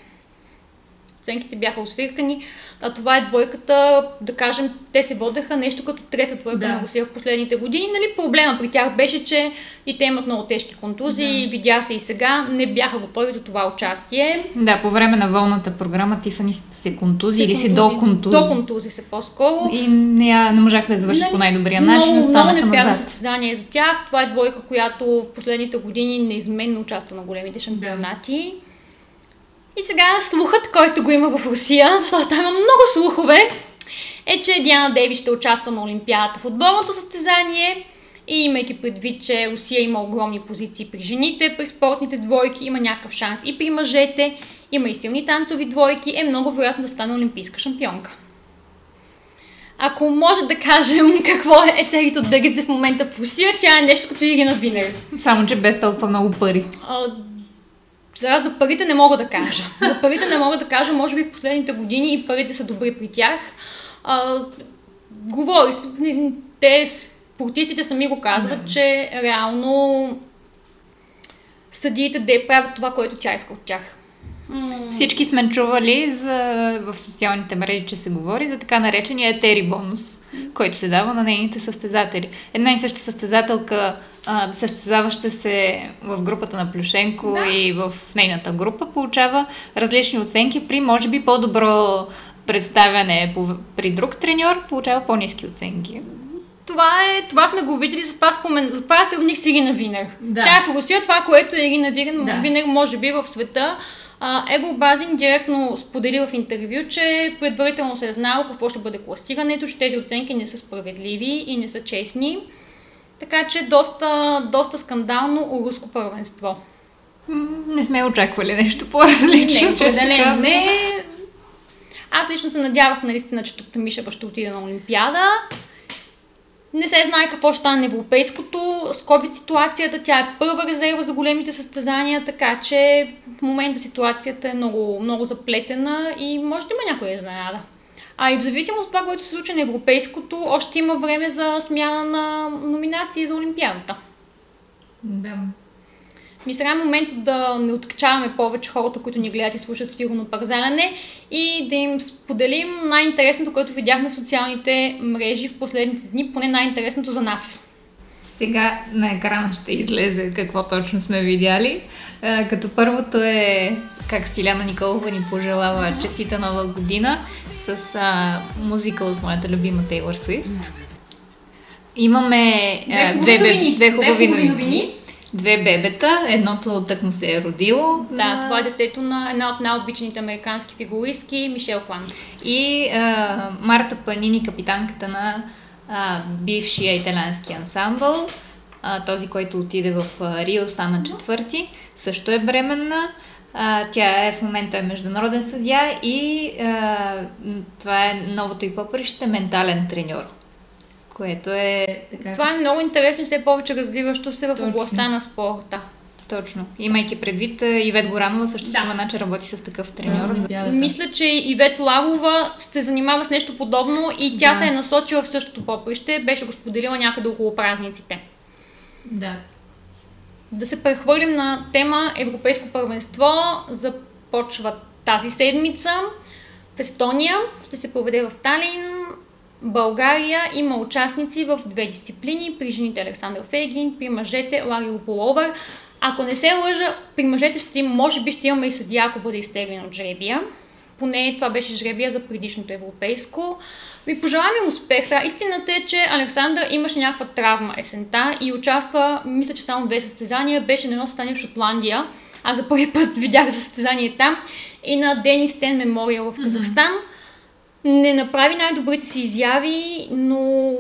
Оценките бяха освиркани. А това е двойката, да кажем, те се водеха нещо като трета двойка да. на Русия в последните години. Нали, проблема при тях беше, че и те имат много тежки контузии, да. видя се и сега, не бяха готови за това участие. Да, по време на волната програма Тифани се контузи или се до контузи. До контузи се по-скоро. И не, не можаха да завършат по най-добрия начин. Много, много неприятно състезание за тях. Това е двойка, която в последните години неизменно участва на големите шампионати. Да. И сега слухът, който го има в Русия, защото там има много слухове, е, че Диана Деви ще участва на Олимпиадата в отборното състезание. И имайки предвид, че Русия има огромни позиции при жените, при спортните двойки, има някакъв шанс и при мъжете, има и силни танцови двойки, е много вероятно да стане олимпийска шампионка. Ако може да кажем (laughs) какво е етерит от Бегице в момента в Русия, тя е нещо като Ирина Винер. Само, че без толкова много пари. Сега за парите не мога да кажа. За парите не мога да кажа, може би в последните години и парите са добри при тях. А, говори, те, спортистите сами го казват, mm. че реално съдиите да правят това, което тя иска от тях. Mm. Всички сме чували за, в социалните мрежи, че се говори за така наречения етери бонус който се дава на нейните състезатели. Една и съща състезателка, а, състезаваща се в групата на Плюшенко да. и в нейната група, получава различни оценки при, може би, по-добро представяне при друг треньор, получава по-низки оценки. Това, е, това сме го видели, затова, спомен, затова сравних с Ирина Винер. Да. Тя е Русия, това, което е Ирина Винер, да. Винер може би в света. Его Базин директно сподели в интервю, че предварително се е знало какво ще бъде класирането, че тези оценки не са справедливи и не са честни. Така че доста, доста скандално руско първенство. Не сме очаквали нещо по-различно. Не, определено не. Аз лично се надявах наистина, че тук Мишева ще отиде на Олимпиада. Не се знае какво ще стане европейското. С COVID ситуацията, тя е първа резерва за големите състезания, така че в момента ситуацията е много, много заплетена и може да има някоя изненада. А и в зависимост от това, което се случи на европейското, още има време за смяна на номинации за Олимпиадата. Да. Ми сега е момент да не откачаваме повече хората, които ни гледат и слушат сигурно парзаляне и да им споделим най-интересното, което видяхме в социалните мрежи в последните дни, поне най-интересното за нас. Сега на екрана ще излезе какво точно сме видяли. Като първото е как Стиляна Николова ни пожелава честита нова година с а, музика от моята любима Тейлор Свифт. Имаме две, две, две, две хубави новини. новини две бебета, едното тък му се е родило. Да, на... това е детето на една от най-обичаните американски фигуристки, Мишел Кван. И а, Марта Панини, капитанката на а, бившия италиански ансамбъл, а, този, който отиде в а, Рио, стана четвърти, също е бременна. А, тя е в момента е международен съдия и а, това е новото и поприще ментален треньор което е... Така... Това е много интересно и все повече развиващо се в Точно. областта на спорта. Точно. Имайки предвид, Ивет Горанова също да. спомена, че работи с такъв треньор. Да, Мисля, че Ивет Лавова се занимава с нещо подобно и тя да. се е насочила в същото поприще. Беше го споделила някъде около празниците. Да. Да се прехвърлим на тема Европейско първенство. Започва тази седмица в Естония. Ще се проведе в Талин. България има участници в две дисциплини. При жените Александър Фейгин, при мъжете Лари Лополовър. Ако не се лъжа, при мъжете ще има, може би ще имаме и съдия, ако бъде изтеглен от жребия. Поне това беше жребия за предишното европейско. Ви пожелавам им успех. Сега, истината е, че Александър имаше някаква травма есента и участва, мисля, че само две състезания, беше на едно състезание в Шотландия. Аз за първи път (laughs) видях състезание там и на Денис Тен Мемориал в Казахстан. Mm-hmm не направи най-добрите си изяви, но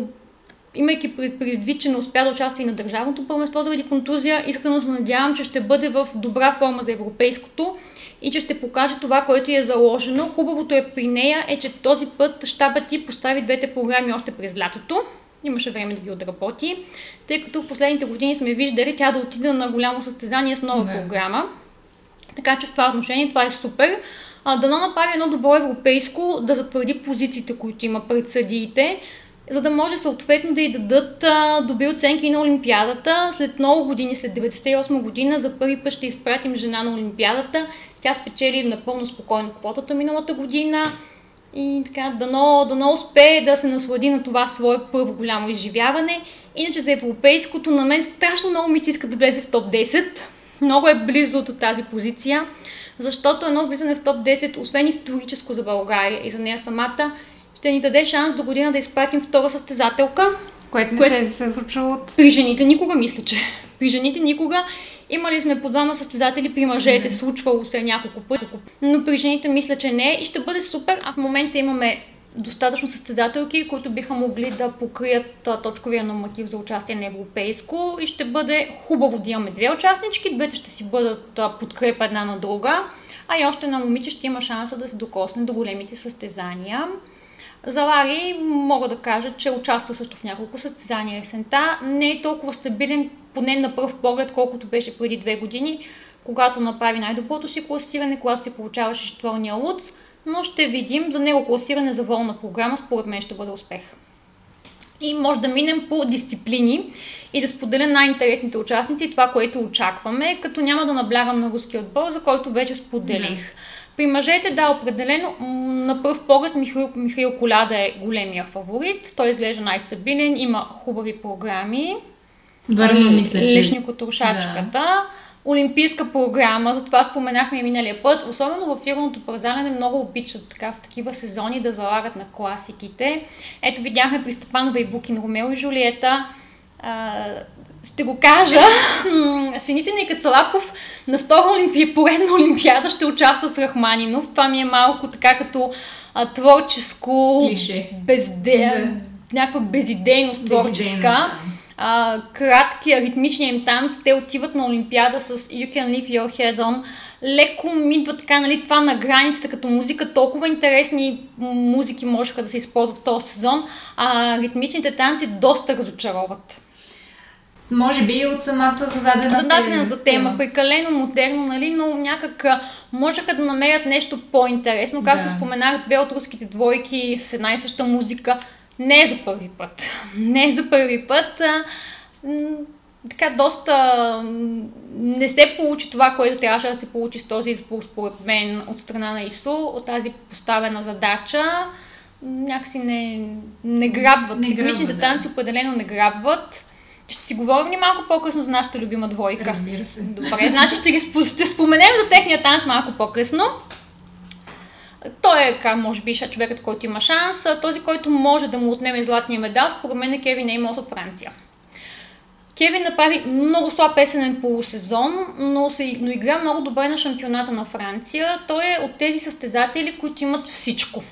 имайки предвид, че не успя да участва и на държавното първенство заради контузия, искрено се надявам, че ще бъде в добра форма за европейското и че ще покаже това, което е заложено. Хубавото е при нея е, че този път щабът ти постави двете програми още през лятото. Имаше време да ги отработи, тъй като в последните години сме виждали тя да отида на голямо състезание с нова Не. програма. Така че в това отношение това е супер а, дано направи едно добро европейско, да затвърди позициите, които има пред съдиите. за да може съответно да й дадат а, добри оценки на Олимпиадата. След много години, след 98 година, за първи път ще изпратим жена на Олимпиадата. Тя спечели напълно спокойно квотата миналата година. И така, дано, дано успее да се наслади на това свое първо голямо изживяване. Иначе за европейското на мен страшно много ми се иска да влезе в топ 10. Много е близо до тази позиция, защото едно влизане в топ 10, освен историческо за България и за нея самата, ще ни даде шанс до година да изпратим втора състезателка. Което не което... се е случило от... При жените никога, мисля, че. При жените никога. Имали сме по двама състезатели, при мъжете mm-hmm. случвало се няколко пъти, но при жените мисля, че не и ще бъде супер. А в момента имаме достатъчно състезателки, които биха могли да покрият точковия норматив за участие на европейско и ще бъде хубаво да имаме две участнички, двете ще си бъдат подкрепа една на друга, а и още една момиче ще има шанса да се докосне до големите състезания. За Лари мога да кажа, че участва също в няколко състезания есента. Не е толкова стабилен, поне на пръв поглед, колкото беше преди две години, когато направи най-доброто си класиране, когато се получаваше четвърния луц, но ще видим за него класиране за волна програма, според мен ще бъде успех. И може да минем по дисциплини и да споделя най-интересните участници, това, което очакваме, като няма да наблягам на руски отбор, за който вече споделих. Да. При мъжете, да, определено, на първ поглед Михаил, Михаил Коляда е големия фаворит. Той изглежда най-стабилен, има хубави програми. Върно, мисля, че... Лишни котрошачката. Да. Олимпийска програма, затова споменахме и миналия път. Особено в фигурното пързаляне много обичат така в такива сезони да залагат на класиките. Ето видяхме при Степанова и Букин Ромео и Жулиета ще го кажа, Синицин и Кацалапов на втора олимпия, поредна олимпиада ще участва с Рахманинов. Това ми е малко така като а, творческо... Клише. Безде... Да. Някаква безидейност творческа. А, кратки, аритмични им танц, те отиват на Олимпиада с You Can Leave Your Head On. Леко ми идва така, нали, това на границата като музика. Толкова интересни музики можеха да се използват в този сезон, а ритмичните танци доста разочароват. Може би от самата зададена Зададената тема, тема, прекалено модерно, нали, но някак можеха да намерят нещо по-интересно. Както да. споменах, две от руските двойки с една и съща музика. Не за първи път. Не за първи път. А, така доста не се получи това, което трябваше да се получи с този избор, според мен, от страна на ИСУ, от тази поставена задача. Някакси не, не грабват. Не грабват да. танци определено не грабват. Ще си говорим ли малко по-късно за нашата любима двойка? Разбира се. Добре, значи ще, ги, ще споменем за техния танц малко по-късно. Той е, как може би, човекът, който има шанс. Този, който може да му отнеме златния медал, според мен е Кевин Еймос от Франция. Кевин направи много слаб песенен полусезон, но, се, но игра много добре на шампионата на Франция. Той е от тези състезатели, които имат всичко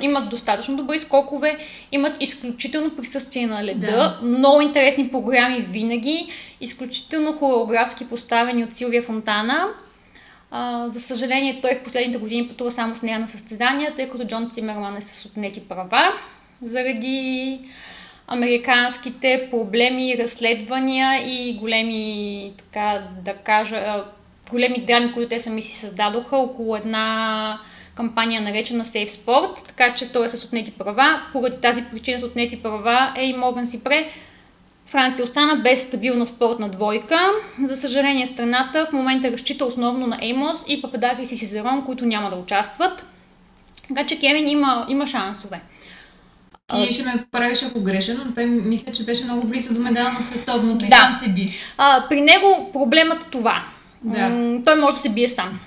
имат достатъчно добри скокове, имат изключително присъствие на леда, да. много интересни програми винаги, изключително хореографски поставени от Силвия Фонтана. За съжаление, той в последните години пътува само с нея на състезания, тъй като Джон Цимерман е с отнети права заради американските проблеми, разследвания и големи, така да кажа, големи драми, които те сами си създадоха около една кампания наречена Safe Sport, така че той е с отнети права. Поради тази причина с отнети права е и Морган Сипре. Франция остана без стабилна спортна двойка. За съжаление страната в момента разчита основно на Еймос и Пападакис и Сизерон, които няма да участват. Така че Кевин има, има шансове. Ти ще ме правиш ако грешен, но той мисля, че беше много близо до медала на световното да. и сам се би. А, при него проблемът е това. Да. М- той може да се бие сам.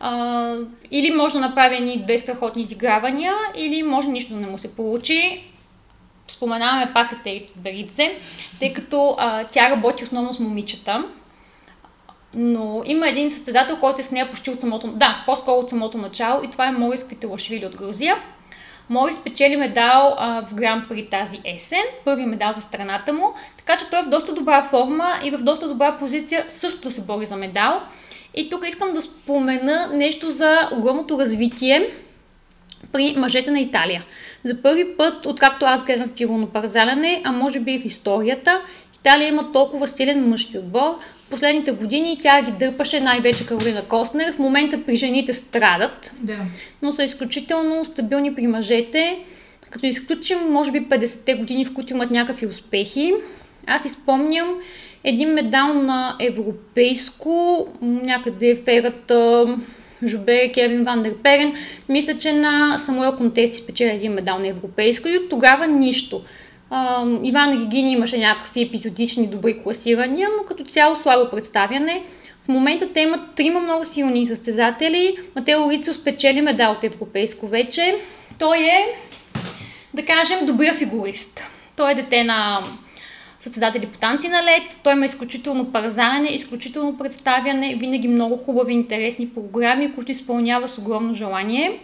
А, или може да направи едни две страхотни изигравания, или може нищо да не му се получи. Споменаваме пак Етери Беридзе, тъй като а, тя работи основно с момичета. Но има един състезател, който е с нея почти от самото... Да, по-скоро от самото начало и това е Морис Квителашвили от Грузия. Морис спечели медал а, в Гран при тази есен, първи медал за страната му, така че той е в доста добра форма и в доста добра позиция също да се бори за медал. И тук искам да спомена нещо за огромното развитие при мъжете на Италия. За първи път, откакто аз гледам фигурно парзаляне, а може би и в историята, Италия има толкова силен мъжки отбор. В последните години тя ги дърпаше най-вече Каролина Костнер. В момента при жените страдат, да. но са изключително стабилни при мъжете. Като изключим, може би, 50-те години, в които имат някакви успехи, аз изпомням един медал на европейско, някъде в ерата Жубе, Кевин Ван Дер Перен. Мисля, че на Самуел Контести спечели един медал на европейско и от тогава нищо. Uh, Иван Ригини имаше някакви епизодични добри класирания, но като цяло слабо представяне. В момента те имат трима много силни състезатели. Матео Рицо спечели медал от европейско вече. Той е, да кажем, добрия фигурист. Той е дете на състезатели по танци на лед. Той има изключително парзане, изключително представяне, винаги много хубави, интересни програми, които изпълнява с огромно желание.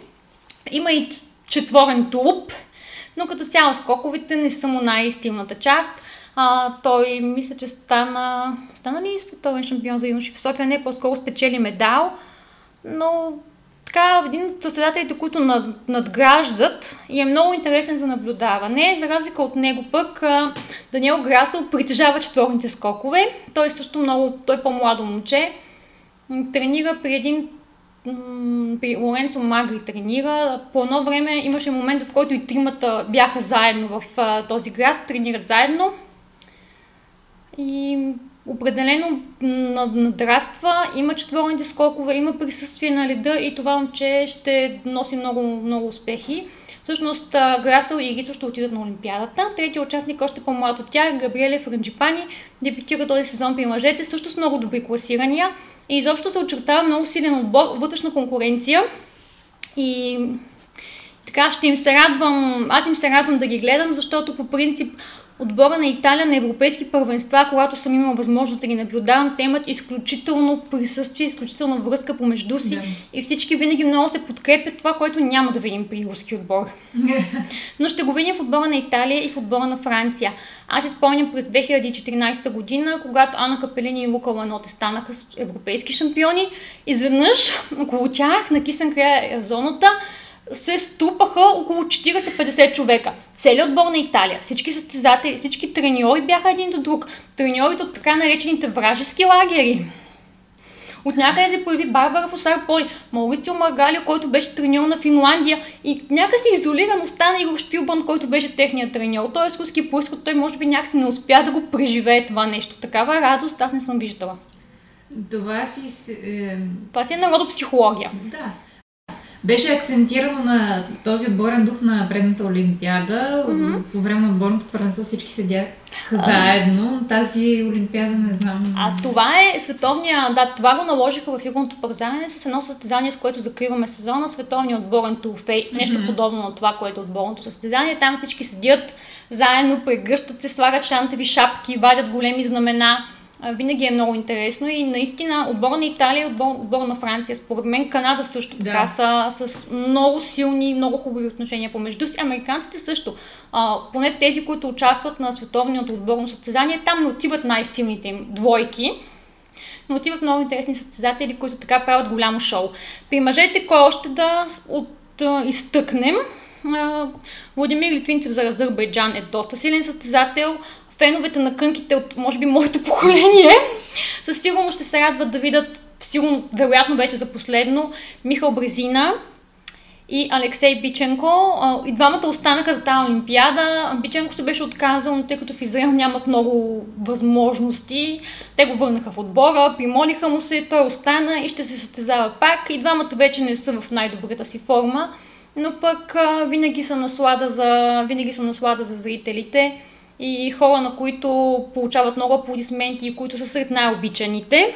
Има и четворен тулуп, но като цяло скоковите не са му най-стилната част. А, той мисля, че стана, стана ли световен шампион за юноши в София? Не, по-скоро спечели медал, но така един от състезателите, които над, надграждат и е много интересен за наблюдаване. За разлика от него пък Даниел Грасъл притежава четворните скокове. Той е също много, той е по-младо момче. Тренира при един при Лоренцо Магри тренира. По едно време имаше момент, в който и тримата бяха заедно в този град, тренират заедно. И определено надраства, има четворните скокове, има присъствие на леда и това момче ще носи много, много успехи. Всъщност Грасъл и Рицо ще отидат на Олимпиадата. Третия участник, още по-млад от тях, Габриеле Франджипани, дебютира този сезон при мъжете, също с много добри класирания. И изобщо се очертава много силен отбор, вътрешна конкуренция. И така ще им се радвам, аз им се радвам да ги гледам, защото по принцип отбора на Италия на европейски първенства, когато съм имала възможност да ги наблюдавам, те имат изключително присъствие, изключителна връзка помежду си да. и всички винаги много се подкрепят това, което няма да видим при руски отбор. (laughs) Но ще го видим в отбора на Италия и в отбора на Франция. Аз изпомням през 2014 година, когато Ана Капелини и Лука Ланоте станаха европейски шампиони, изведнъж около тях на кисен края зоната се ступаха около 40-50 човека. Целият отбор на Италия, всички състезатели, всички треньори бяха един до друг. Треньорите от така наречените вражески лагери. От някъде се появи Барбара Фосар Поли, Маурисио Маргалио, който беше треньор на Финландия и някакси изолиран остана Игор Шпилбан, който беше техният треньор. Той е с руски происход, той може би някакси не успя да го преживее това нещо. Такава радост аз не съм виждала. Това си... Е... Това си е народопсихология. Да. Беше акцентирано на този отборен дух на предната Олимпиада. Mm-hmm. По време на отборното първенство всички седяха заедно. Тази Олимпиада не знам. А това е световния, да, това го наложиха в фигурното парзане с едно състезание, с което закриваме сезона, световния отборен трофей. Нещо mm-hmm. подобно на това, което е отборното състезание. Там всички седят заедно, прегръщат се, слагат шантави шапки, вадят големи знамена винаги е много интересно и наистина отбора на Италия и отбор, отбора на Франция, според мен Канада също така да. са с много силни, много хубави отношения помежду си. Американците също. А, поне тези, които участват на световното отборно състезание, там не отиват най-силните им двойки, но отиват много интересни състезатели, които така правят голямо шоу. При мъжете кой още да от, да изтъкнем? Владимир Литвинцев за Азербайджан е доста силен състезател феновете на кънките от, може би, моето поколение, със сигурност ще се радват да видят, сигурно, вероятно вече за последно, Михал Брезина и Алексей Биченко. И двамата останаха за тази Олимпиада. Биченко се беше отказал, но тъй като в Израел нямат много възможности, те го върнаха в отбора, примолиха му се, той остана и ще се състезава пак. И двамата вече не са в най-добрата си форма, но пък винаги са наслада за, винаги са наслада за зрителите и хора, на които получават много аплодисменти и които са сред най-обичаните.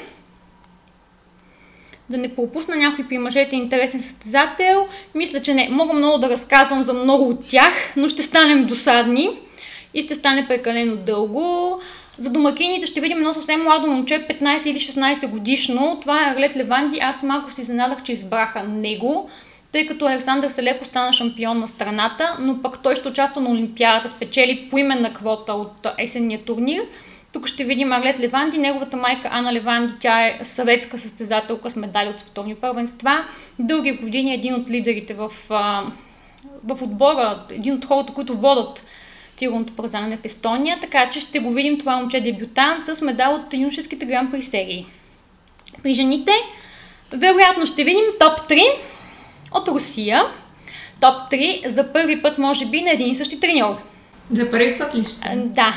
Да не пропусна някой при мъжете интересен състезател. Мисля, че не. Мога много да разказвам за много от тях, но ще станем досадни и ще стане прекалено дълго. За домакините ще видим едно съвсем младо момче, 15 или 16 годишно. Това е Арлет Леванди. Аз малко се изненадах, че избраха него тъй като Александър Селеко стана шампион на страната, но пък той ще участва на Олимпиадата, спечели поименна квота от есенния турнир. Тук ще видим Аглет Леванди, неговата майка Ана Леванди, тя е съветска състезателка с медали от световни първенства. Дълги години е един от лидерите в, в отбора, един от хората, които водят фигурното пързане в Естония, така че ще го видим това момче дебютант с медал от юношеските гран при серии. При жените, вероятно ще видим топ 3 от Русия. топ 3 за първи път, може би, на един и същи треньор. За първи път ли ще? Да.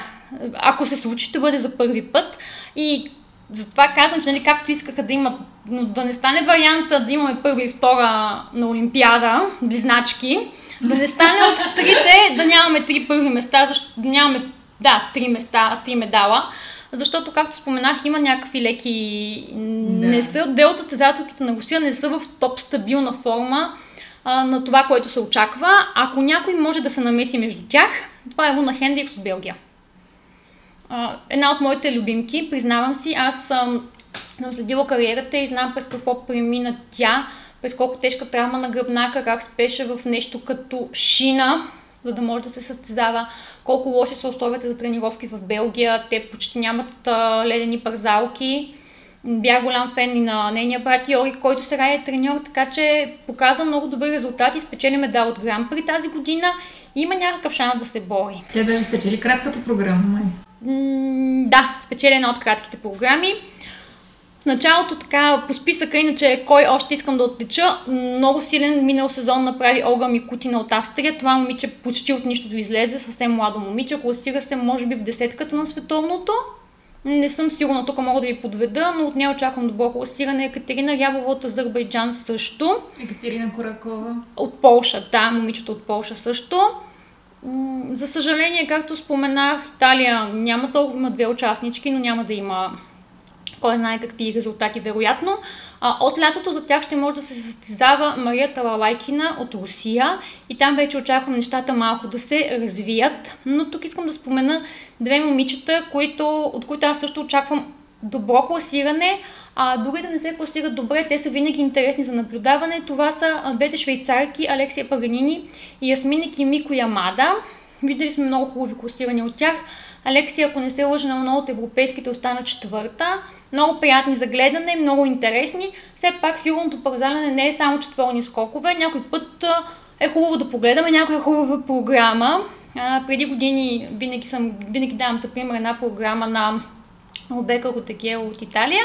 Ако се случи, ще бъде за първи път. И затова казвам, че нали, както искаха да имат, но да не стане варианта да имаме първа и втора на Олимпиада, близначки, да не стане от трите, да нямаме три първи места, защото да нямаме, да, три места, три медала, защото, както споменах, има някакви леки... Да. Не са, две от състезателките на Русия не са в топ стабилна форма а, на това, което се очаква. Ако някой може да се намеси между тях, това е Луна Хендрикс от Белгия. А, една от моите любимки, признавам си, аз съм следила кариерата и знам през какво премина тя, през колко тежка травма на гръбнака, как спеше в нещо като шина, за да може да се състезава, колко лоши са условията за тренировки в Белгия, те почти нямат а, ледени парзалки. Бях голям фен и на нейния брат Йори, който сега е треньор, така че показва много добри резултати, спечели медал от Гран при тази година и има някакъв шанс да се бори. Тя даже спечели кратката програма, май. М- да, спечели една от кратките програми. В началото така по списъка, иначе кой още искам да отлича, много силен минал сезон направи Олга Микутина от Австрия. Това момиче почти от нищо излезе, съвсем младо момиче, класира се може би в десетката на световното. Не съм сигурна, тук мога да ви подведа, но от нея очаквам добро класиране. Екатерина Рябова от Азербайджан също. Екатерина Коракова. От Полша, да, момичето от Полша също. За съжаление, както споменах, Италия няма толкова, има две участнички, но няма да има кой знае какви резултати, вероятно. А, от лятото за тях ще може да се състезава Мария Талалайкина от Русия и там вече очаквам нещата малко да се развият. Но тук искам да спомена две момичета, които, от които аз също очаквам добро класиране, а дори да не се класират добре, те са винаги интересни за наблюдаване. Това са двете швейцарки Алексия Паганини и Ясмина Кимико Ямада. Виждали сме много хубави класирани от тях. Алексия, ако не се лъжа на много от европейските, остана четвърта. Много приятни за гледане, много интересни. Все пак фигурното парзаляне не е само четворни скокове. Някой път е хубаво да погледаме някоя хубава програма. А, преди години винаги, съм, винаги давам за пример една програма на Обека Ротегел от Италия.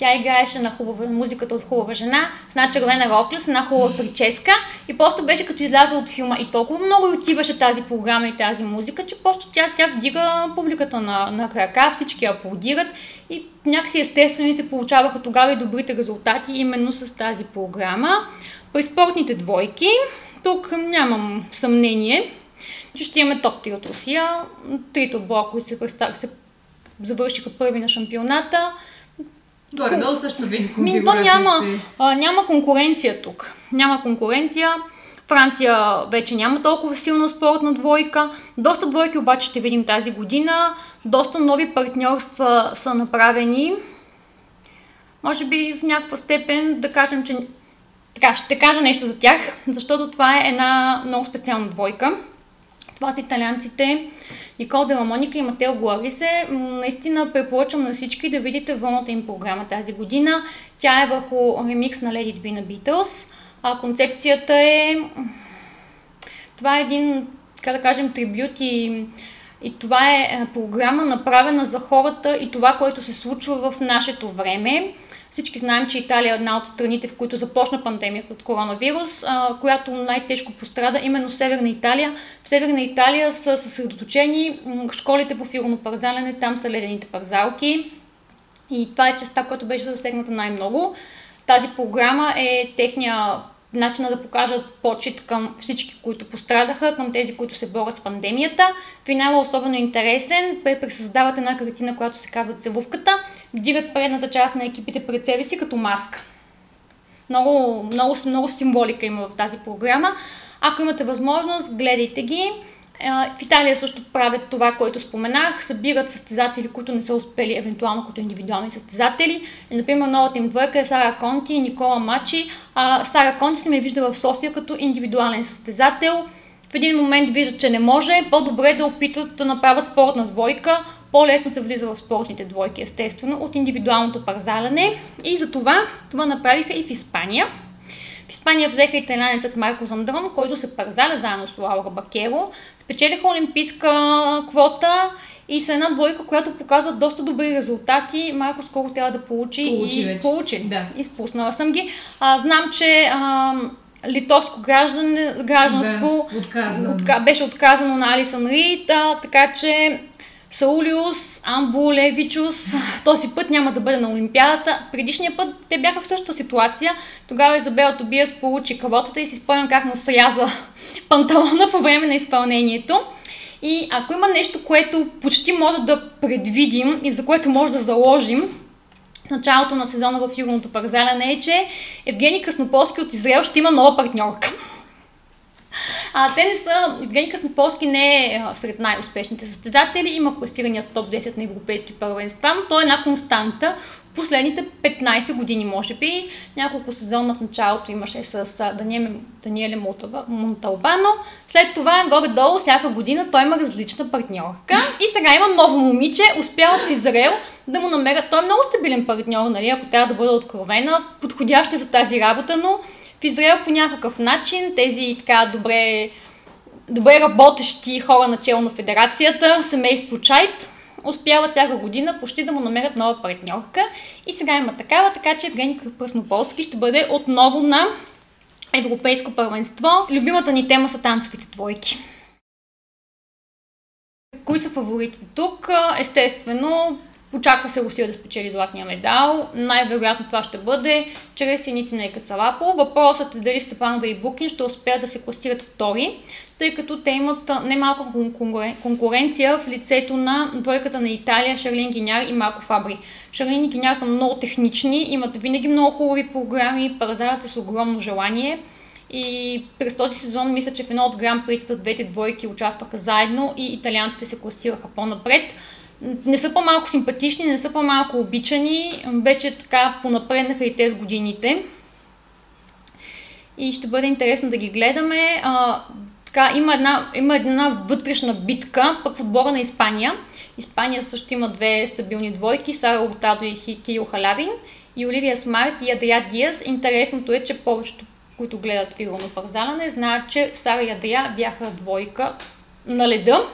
Тя играеше на хубава музиката от хубава жена, с една червена рокля, с една хубава прическа и просто беше като изляза от филма. И толкова много и отиваше тази програма и тази музика, че просто тя, тя вдига публиката на, на крака, всички аплодират и някакси естествено се получаваха тогава и добрите резултати именно с тази програма. При спортните двойки, тук нямам съмнение, че ще имаме топ 3 от Русия, трите отбора, които се, се завършиха първи на шампионата, Горе-долу също ви Ми, то няма, а, няма конкуренция тук. Няма конкуренция. Франция вече няма толкова силна спортна двойка. Доста двойки обаче ще видим тази година. Доста нови партньорства са направени. Може би в някаква степен да кажем, че така, ще кажа нещо за тях, защото това е една много специална двойка. Това са италианците Никол Деламоника и Матео Глорисе. Наистина препоръчвам на всички да видите вълната им програма тази година. Тя е върху ремикс на Lady Be на Beatles. А, концепцията е... Това е един, така да кажем, трибют и и това е, е програма направена за хората и това, което се случва в нашето време. Всички знаем, че Италия е една от страните, в които започна пандемията от коронавирус, а, която най-тежко пострада именно Северна Италия. В Северна Италия са съсредоточени школите по фигурно парзалене, там са ледените парзалки. И това е частта, която беше засегната най-много. Тази програма е техния начина да покажат почет към всички, които пострадаха, към тези, които се борят с пандемията. Финала е особено интересен. Пресъздават една картина, която се казва Цевувката. Вдигат предната част на екипите пред себе си като маска. Много, много, много символика има в тази програма. Ако имате възможност, гледайте ги. В Италия също правят това, което споменах. Събират състезатели, които не са успели, евентуално като индивидуални състезатели. Например, новата им двойка е Сара Конти и Никола Мачи. А, Сара Конти се ме вижда в София като индивидуален състезател. В един момент виждат, че не може. По-добре да опитат да направят спортна двойка. По-лесно се влиза в спортните двойки, естествено, от индивидуалното парзаляне. И за това това направиха и в Испания. В Испания взеха италянецът Марко Зандрон, който се парзаля заедно с Лаура Бакеро. Спечелиха олимпийска квота и са една двойка, която показва доста добри резултати. Марко скоро трябва да получи, получи и вече. получи. Да. Изпуснала съм ги. А, знам, че а, литовско граждан, гражданство. Да, отказано. Отка, беше отказано на Алисън Рид, а, така че Саулиус, Амбо, Левичус, този път няма да бъде на Олимпиадата. Предишния път те бяха в същата ситуация. Тогава Изабела Тобиас получи кавотата и си спомням как му сряза панталона по време на изпълнението. И ако има нещо, което почти може да предвидим и за което може да заложим, началото на сезона в фигурното парзаляне е, че Евгений Краснополски от Израел ще има нова партньорка. А, те не са, Евгений Краснополски не е а, сред най-успешните състезатели, има класирания в топ 10 на европейски първенства, но той е една константа последните 15 години, може би. Няколко сезона в началото имаше с Даниеле, Монталбано. След това, горе-долу, всяка година той има различна партньорка. И сега има ново момиче, успяват в Израел да му намерят. Той е много стабилен партньор, нали, ако трябва да бъда откровена, подходяща за тази работа, но в Израел по някакъв начин тези така добре, добре работещи хора начало на федерацията, семейство Чайт, успяват всяка година почти да му намерят нова партньорка. И сега има такава, така че Евгений Пръснополски ще бъде отново на Европейско първенство. Любимата ни тема са танцовите двойки. Кои са фаворитите тук? Естествено, Очаква се Русия да спечели златния медал. Най-вероятно това ще бъде чрез Синицина и Кацалапо. Въпросът е дали Степанова и Букин ще успеят да се класират втори, тъй като те имат немалка конкуренция в лицето на двойката на Италия, Шарлин Гиняр и Марко Фабри. Шарлин и Гиняр са много технични, имат винаги много хубави програми, паразарят е с огромно желание. И през този сезон мисля, че в едно от гран притата двете двойки участваха заедно и италианците се класираха по-напред не са по-малко симпатични, не са по-малко обичани, вече така понапреднаха и те с годините. И ще бъде интересно да ги гледаме. А, така, има, една, има една вътрешна битка, пък в отбора на Испания. Испания също има две стабилни двойки, Сара Ортадо и Кио Халявин, и Оливия Смарт и Адрия Диас. Интересното е, че повечето, които гледат фигурно парзаляне, знаят, че Сара и Адрия бяха двойка на леда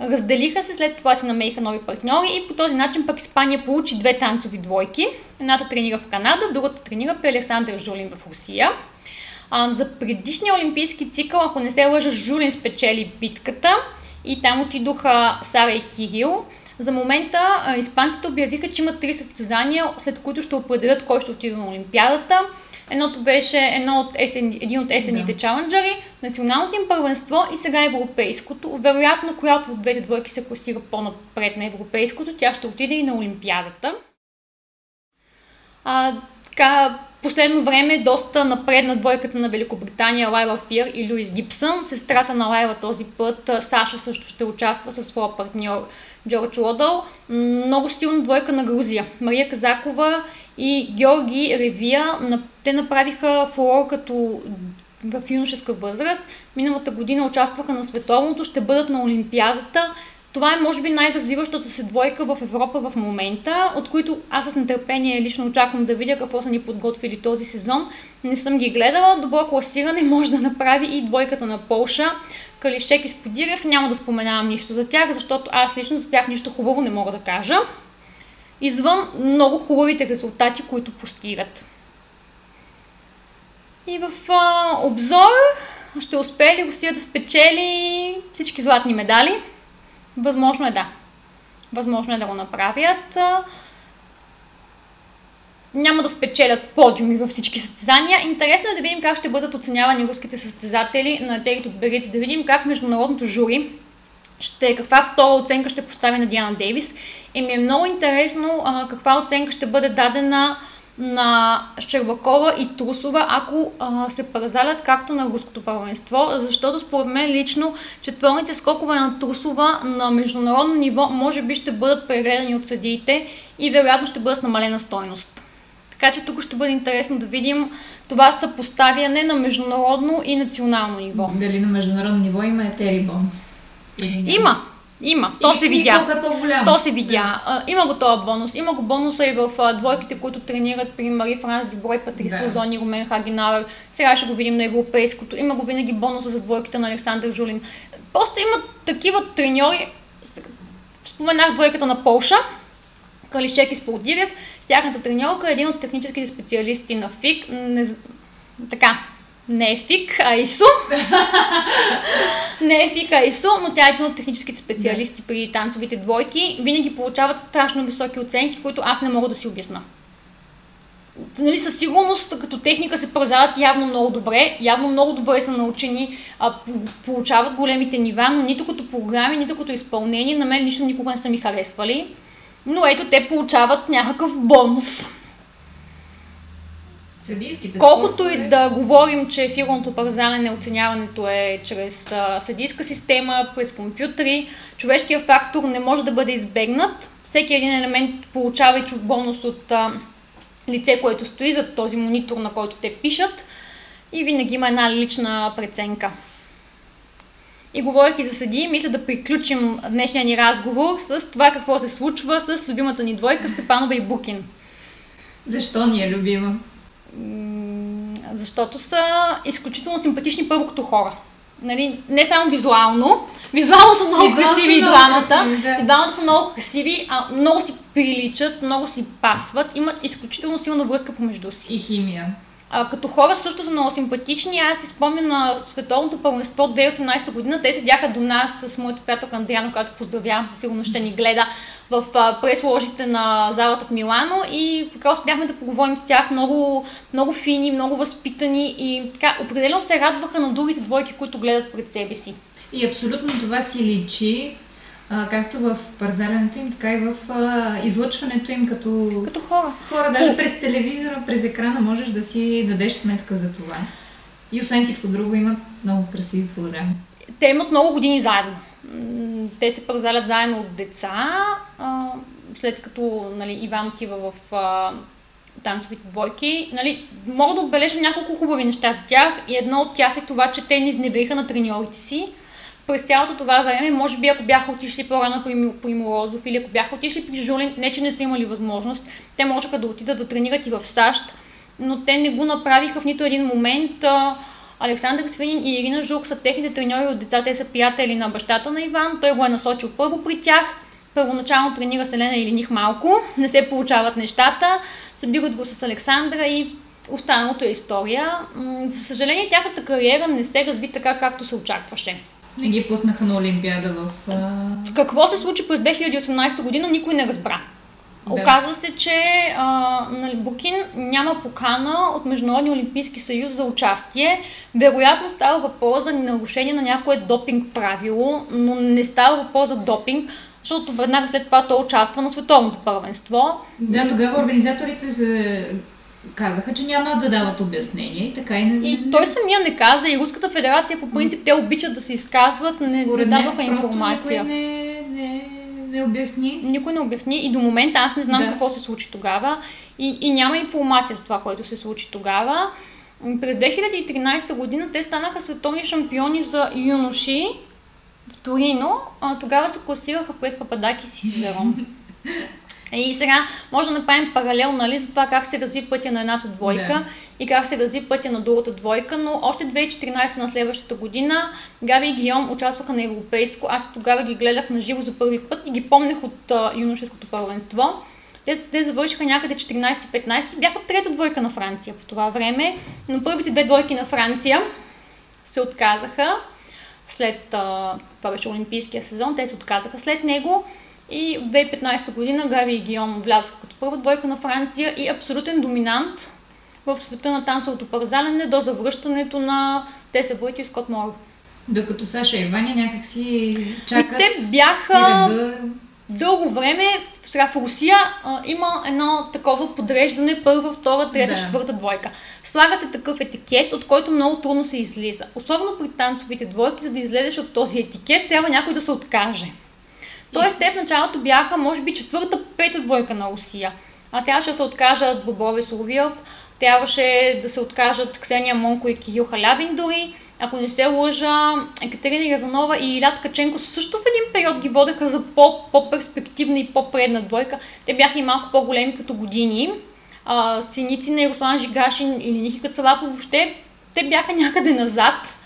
Разделиха се, след това се намериха нови партньори и по този начин пък Испания получи две танцови двойки. Едната тренира в Канада, другата тренира при Александър Жулин в Русия. А, за предишния олимпийски цикъл, ако не се лъжа, Жулин спечели битката и там отидоха Сара и Кирил. За момента испанците обявиха, че има три състезания, след които ще определят кой ще отиде на Олимпиадата. Едното беше едно от есен, един от есенните да. чаленджери, националното им първенство и сега европейското. Вероятно, която от двете двойки се класира по-напред на европейското, тя ще отиде и на Олимпиадата. А, така, последно време доста напредна двойката на Великобритания Лайла Фир и Луис Гибсън. Сестрата на Лайла този път, Саша също ще участва със своя партньор Джордж Лодъл. Много силна двойка на Грузия. Мария Казакова и Георги Ревия, те направиха фурор като в юношеска възраст. Миналата година участваха на световното, ще бъдат на Олимпиадата. Това е, може би, най-развиващата се двойка в Европа в момента, от които аз с нетърпение лично очаквам да видя какво са ни подготвили този сезон. Не съм ги гледала. Добро класиране може да направи и двойката на Полша. Калишек и Сподирев. Няма да споменавам нищо за тях, защото аз лично за тях нищо хубаво не мога да кажа извън много хубавите резултати, които постигат. И в а, обзор ще успее ли Русия да спечели всички златни медали? Възможно е да. Възможно е да го направят. Няма да спечелят подиуми във всички състезания. Интересно е да видим как ще бъдат оценявани руските състезатели на Терит от Берици, да видим как международното жури ще, каква втора оценка ще постави на Диана Дейвис. И ми е много интересно а, каква оценка ще бъде дадена на Щербакова и Трусова, ако а, се паразалят както на руското първенство, защото според мен лично четвърните скокове на Трусова на международно ниво може би ще бъдат прегледани от съдиите и вероятно ще бъдат с намалена стойност. Така че тук ще бъде интересно да видим това съпоставяне на международно и национално ниво. Дали на международно ниво има етери бонус? Има. Има. То и, се видя. Е То се видя. Да. има го този бонус. Има го бонуса и в а, двойките, които тренират при Мари Франс Дюброй, Патрис да. Лозони, Румен Хагенауер. Сега ще го видим на европейското. Има го винаги бонуса за двойките на Александър Жулин. Просто има такива треньори. Споменах двойката на Полша. Калишек и Сполдирев. Тяхната треньорка е един от техническите специалисти на ФИК. Не... Така, не е фик, а ИСО. не е фик, а ИСО, но тя е един от техническите специалисти при танцовите двойки. Винаги получават страшно високи оценки, които аз не мога да си обясна. Нали, със сигурност като техника се предават явно много добре, явно много добре са научени, а, получават големите нива, но нито като програми, нито като изпълнение, на мен лично никога не са ми харесвали. Но ето те получават някакъв бонус. Колкото и да говорим, че фигурното парзалене, оценяването е чрез а, съдийска система, през компютри, човешкият фактор не може да бъде избегнат. Всеки един елемент получава и бонус от а, лице, което стои зад този монитор, на който те пишат и винаги има една лична преценка. И говоряки за съдии, мисля да приключим днешния ни разговор с това какво се случва с любимата ни двойка Степанова и Букин. Защо ни е любима? Защото са изключително симпатични първо като хора. Нали, не само визуално. Визуално са много Визуално красиви и двамата. И двамата са много красиви, а много си приличат, много си пасват, имат изключително силна връзка помежду си. И химия. А, като хора също са много симпатични. Аз си спомням на световното първенство от 2018 година. Те седяха до нас с моята приятелка Андриана, която поздравявам, със сигурност ще ни гледа в пресложите на залата в Милано и така успяхме да поговорим с тях много, много фини, много възпитани и така определено се радваха на другите двойки, които гледат пред себе си. И абсолютно това си личи а, както в парзаленето им, така и в а, излъчването им като... Като хора. Хора, даже през телевизора, през екрана можеш да си дадеш сметка за това. И освен всичко друго имат много красиви програми. Те имат много години заедно. Те се парзалят заедно от деца, а, след като нали, Иван отива в а, танцовите двойки. Нали, мога да отбележа няколко хубави неща за тях и едно от тях е това, че те не изневриха на треньорите си през цялото това време, може би ако бяха отишли по-рано при, при Морозов или ако бяха отишли при Жулин, не че не са имали възможност, те можеха да отидат да тренират и в САЩ, но те не го направиха в нито един момент. Александър Свинин и Ирина Жук са техните треньори от деца, те са приятели на бащата на Иван, той го е насочил първо при тях, първоначално тренира с Елена или Них малко, не се получават нещата, събират го с Александра и останалото е история. За съжаление, тяхната кариера не се разви така, както се очакваше. Не ги пуснаха на Олимпиада в... Какво се случи през 2018 година, никой не разбра. Да. Оказва се, че а, нали, Букин няма покана от Международния олимпийски съюз за участие. Вероятно става въпрос за нарушение на някое допинг правило, но не става въпрос за допинг, защото веднага след това той участва на световното първенство. Да, тогава организаторите за казаха, че няма да дават обяснение и така и не... И той самия не каза и Руската федерация по принцип те обичат да се изказват, не, не даваха информация. Не, не, не обясни. Никой не обясни и до момента аз не знам да. какво се случи тогава и, и няма информация за това, което се случи тогава. През 2013 година те станаха световни шампиони за юноши в Торино. А, тогава се класираха пред Пападаки си Сизерон. (laughs) И сега може да направим паралел нали, за това как се разви пътя на едната двойка да. и как се разви пътя на другата двойка, но още 2014 на следващата година Габи и Гиом участваха на европейско. Аз тогава ги гледах на живо за първи път и ги помнях от а, юношеското първенство. Те, те завършиха някъде 14-15, бяха трета двойка на Франция по това време, но първите две двойки на Франция се отказаха след, а, това беше Олимпийския сезон, те се отказаха след него и от 2015 година Гави и Гион влязоха като първа двойка на Франция и абсолютен доминант в света на танцовото парзалене до завръщането на Теса Войто и Скот Мор. Докато Саша и Ваня някакси чакат. И те бяха дълго време, сега в Русия а, има едно такова подреждане първа, втора, трета, да. четвърта двойка. Слага се такъв етикет, от който много трудно се излиза. Особено при танцовите двойки, за да излезеш от този етикет, трябва някой да се откаже. Тоест, те в началото бяха, може би, четвърта, пета двойка на Русия. А трябваше да се откажат Бобови Соловиев, трябваше да се откажат Ксения Монко и Кирил Халябин дори. Ако не се лъжа, Екатерина Язанова и Илят Каченко също в един период ги водеха за по-перспективна и по-предна двойка. Те бяха и малко по-големи като години. А, синици на Ярослан Жигашин или Ники Кацалапов въобще те бяха някъде назад.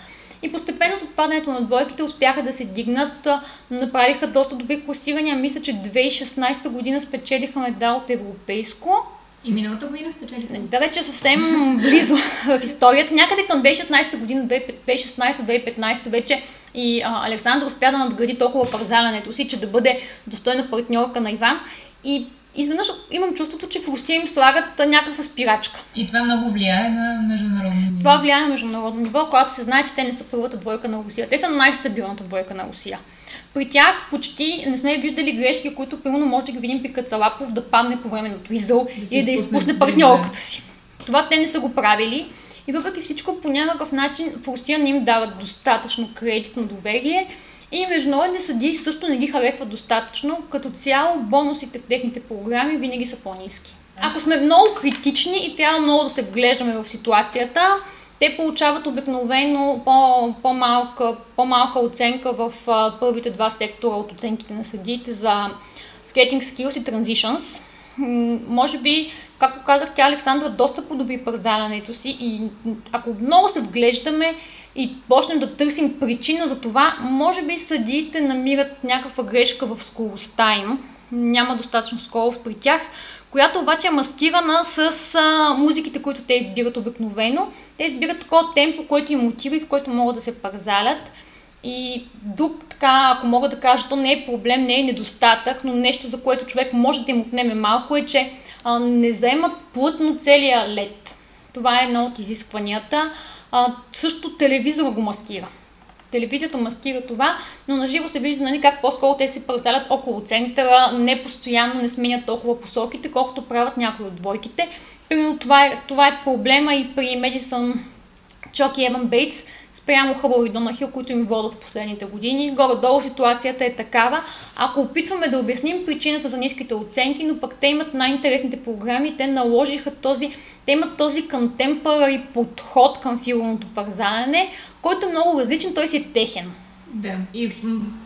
И постепенно с отпадането на двойките успяха да се дигнат, направиха доста добри класирания. Мисля, че 2016 година спечелиха медал от европейско. И миналата година спечелиха. Да, вече е съвсем близо в историята. Някъде към 2016 година, 2016-2015 вече и а, Александър успя да надгради толкова парзалянето си, че да бъде достойна партньорка на Иван. И изведнъж имам чувството, че в Русия им слагат някаква спирачка. И това много влияе на международно ниво. Това влияе на международно ниво, когато се знае, че те не са първата двойка на Русия. Те са най-стабилната двойка на Русия. При тях почти не сме виждали грешки, които примерно може да ги видим при Кацалапов да падне по време на твизъл да или да изпусне партньорката си. Това те не са го правили. И въпреки всичко по някакъв начин в Русия не им дават достатъчно кредит на доверие и международните съдии също не ги харесват достатъчно. Като цяло бонусите в техните програми винаги са по-низки. Ако сме много критични и трябва много да се вглеждаме в ситуацията, те получават обикновено по, по-малка, по-малка оценка в първите два сектора от оценките на съдиите за skating skills и transitions. Може би, както казах, тя Александра доста подобри парзалянето си и ако много се вглеждаме и почнем да търсим причина за това, може би съдиите намират някаква грешка в скоростта им. Няма достатъчно скорост при тях, която обаче е маскирана с а, музиките, които те избират обикновено. Те избират такова темпо, което им мотива и в което могат да се парзалят. И друг, така, ако мога да кажа, то не е проблем, не е недостатък, но нещо, за което човек може да им отнеме малко е, че а, не заемат плътно целия лед. Това е едно от изискванията. А, също телевизора го маскира телевизията маскира това, но на живо се вижда нали, как по-скоро те се представят около центъра, не постоянно не сменят толкова посоките, колкото правят някои от двойките. Примерно това е, това е проблема и при Медисън Чок и Еван Бейтс спрямо Хъбъл и Донахил, които им водят в последните години. Горе-долу ситуацията е такава. Ако опитваме да обясним причината за ниските оценки, но пък те имат най-интересните програми, те наложиха този, те имат този контемпорари подход към фигурното парзалене, който е много различен, той си е техен. Да, и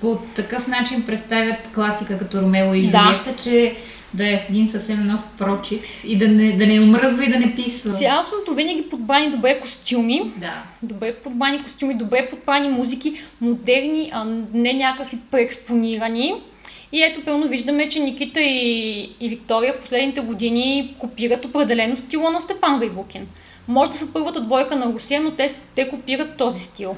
по такъв начин представят класика като Ромео и Жулиета, да. че да е един съвсем нов прочит и да не, да не омръзва и да не писва. Цялостното винаги подбрани добре костюми. Да. Добре подбрани костюми, добре подбрани музики, модерни, а не някакви преекспонирани. И ето, пълно виждаме, че Никита и, и Виктория в последните години копират определено стила на Степан Вейбукин. Може да са първата двойка на Русия, но те, те копират този стил.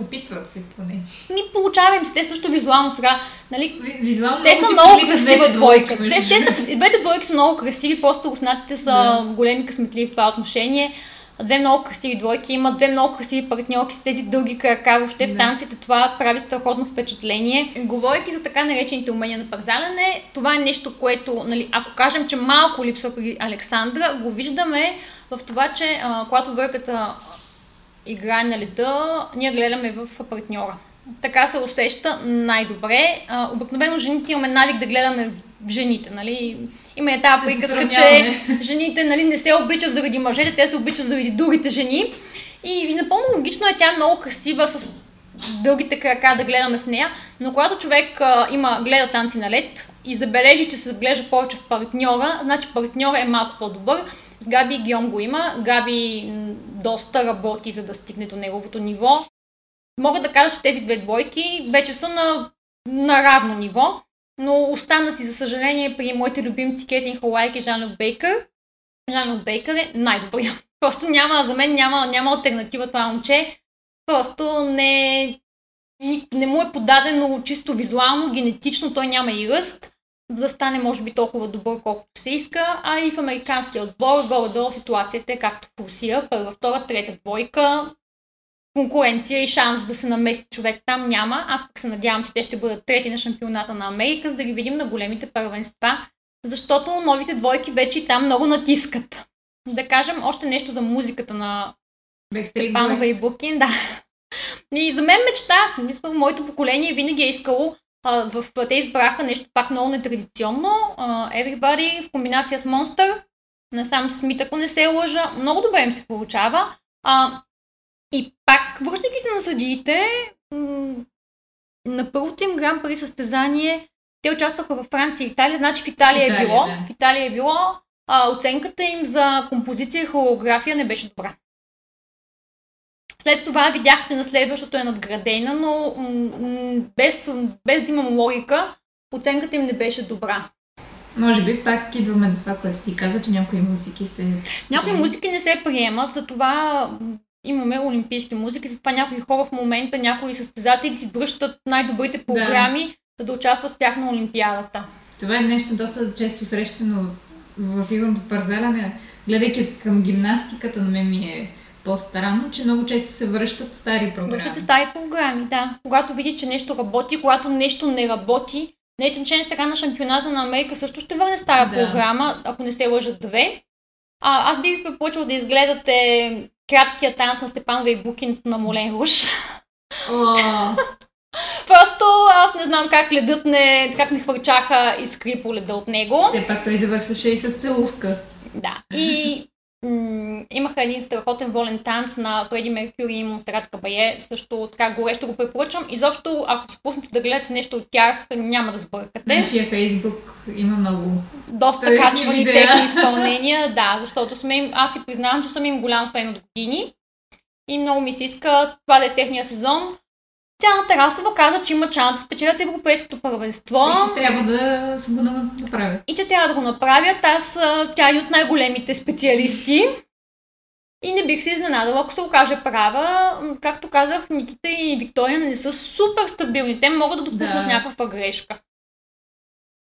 Опитват се поне. Ми получава им се, те също визуално сега. Нали? Визуално те са много красива двойка. Те, те са, двете двойки са много красиви, просто руснаците са да. големи късметли в това отношение. Две много красиви двойки, има две много красиви партньорки с тези дълги крака. Въобще да. в танците това прави страхотно впечатление. Говорейки за така наречените умения на парзаляне, това е нещо, което, нали, ако кажем, че малко липсва при Александра, го виждаме в това, че а, когато двойката играе на леда, ние гледаме в партньора. Така се усеща най-добре. А, обикновено жените имаме навик да гледаме в жените, нали? Има е тази приказка, че жените нали, не се обичат заради мъжете, те се обичат заради другите жени. И, напълно логично е, тя е много красива с дългите крака да гледаме в нея, но когато човек а, има, гледа танци на лед и забележи, че се глежда повече в партньора, значи партньора е малко по-добър Габи и Гиом го има. Габи доста работи, за да стигне до неговото ниво. Мога да кажа, че тези две двойки вече са на, на равно ниво, но остана си, за съжаление, при моите любимци Кетин Халайк и Жанов Бейкър. Жанов Бейкър е най-добрия. (laughs) Просто няма, за мен няма, няма альтернатива това момче. Просто не, не му е подадено чисто визуално, генетично, той няма и ръст да стане може би толкова добър, колкото се иска, а и в американския отбор горе-долу ситуацията е както в Русия, първа, втора, трета двойка, конкуренция и шанс да се намести човек там няма. Аз пък се надявам, че те ще бъдат трети на шампионата на Америка, за да ги видим на големите първенства, защото новите двойки вече и там много натискат. Да кажем още нещо за музиката на Степанова и Букин. Да. И за мен мечта, смисъл, моето поколение винаги е искало а, в, те избраха нещо пак много нетрадиционно. А, Everybody в комбинация с Monster. Насам Смит, ако не се лъжа. Много добре им се получава. А, и пак, връщайки се на съдиите, м- на първото им гран при състезание те участваха във Франция и Италия, значи в Италия, Италия е било. Да. В Италия е било. А, оценката им за композиция и хореография не беше добра. След това видяхте на следващото е надградена, но без, без да имам логика, оценката им не беше добра. Може би пак идваме до това, което ти каза, че някои музики се... Някои музики не се приемат, затова имаме олимпийски музики, затова някои хора в момента, някои състезатели си връщат най-добрите програми, да. за да участват с тях на Олимпиадата. Това е нещо доста често срещано в фигурното парзаляне. Гледайки към гимнастиката, на мен ми е по-странно, че много често се връщат стари програми. Връщат се стари програми, да. Когато видиш, че нещо работи, когато нещо не работи, Нейтан Чен сега на шампионата на Америка също ще върне стара да. програма, ако не се лъжат две. А, аз бих препоръчал да изгледате краткия танц на Степан Вейбукин на Молен Руш. Oh. (laughs) Просто аз не знам как ледът не, как не хвърчаха искри по леда от него. Все пак той завършваше и с целувка. Да. И м- имаха един страхотен волен танц на Фреди Меркюри и Монсерат Кабае. Също така горещо го препоръчвам. Изобщо, ако си пуснете да гледате нещо от тях, няма да сбъркате. Нашия Фейсбук има много. Доста качвани техни (laughs) изпълнения, да, защото сме им, аз си признавам, че съм им голям фен от години. И много ми се иска това да е техния сезон. Тя на Тарасова каза, че има шанс да спечелят европейското първенство. И че трябва да го направят. И че трябва да го направят. Аз, тя е от най-големите специалисти. И не бих се изненадала, ако се окаже права. Както казах, Никита и Виктория не са супер стабилни. Те могат да допуснат да. някаква грешка.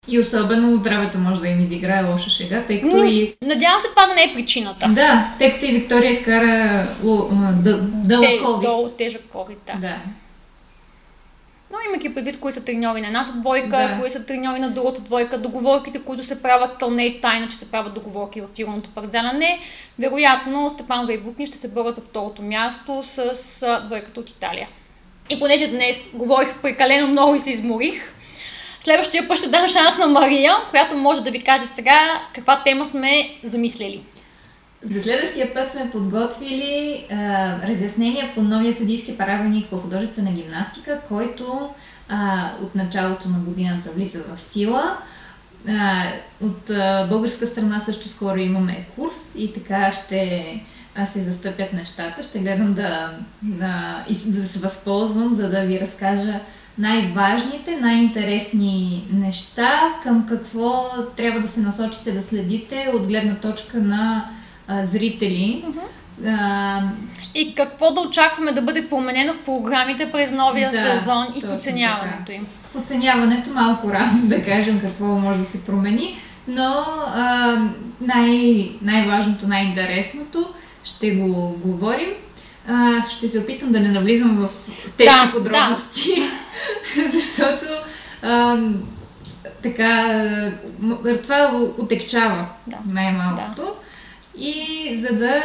И особено здравето може да им изиграе лоша шега, тъй като и... Надявам се това да не е причината. Да, тъй като и Виктория изкара дълъг COVID. Тежък COVID, да. да. Но имайки предвид кои са треньори на едната двойка, да. кои са треньори на другата двойка, договорките, които се правят, то не е тайна, че се правят договорки в фирмното парзаляне. Вероятно Степан Вейбукни ще се борят за второто място с двойката от Италия. И понеже днес говорих прекалено много и се изморих, следващия път ще дам шанс на Мария, която може да ви каже сега каква тема сме замислили. За следващия път сме подготвили а, разяснения по новия съдийски правилник по художествена гимнастика, който а, от началото на годината влиза в сила. А, от а, българска страна също скоро имаме курс и така ще а, се застъпят нещата. Ще гледам да, да, да се възползвам, за да ви разкажа най-важните, най-интересни неща, към какво трябва да се насочите да следите от гледна точка на а, зрители. Uh-huh. А, и какво да очакваме да бъде променено в програмите през новия да, сезон и в оценяването така. им? В оценяването малко рано да кажем какво може да се промени, но а, най- най-важното, най-интересното ще го говорим. А, ще се опитам да не навлизам в тежки да, подробности, да. (laughs) защото а, така това отекчава да. най-малкото. Да и за да,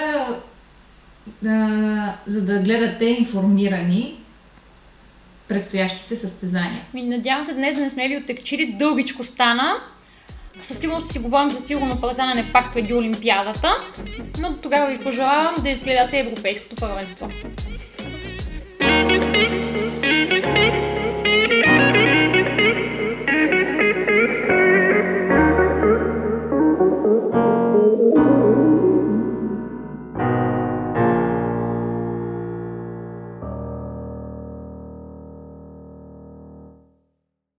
да, за да гледате информирани предстоящите състезания. Ми надявам се днес да не сме ви отекчили, дългичко стана. Със сигурност си говорим за фигурно парзане пак преди Олимпиадата, но тогава ви пожелавам да изгледате Европейското първенство.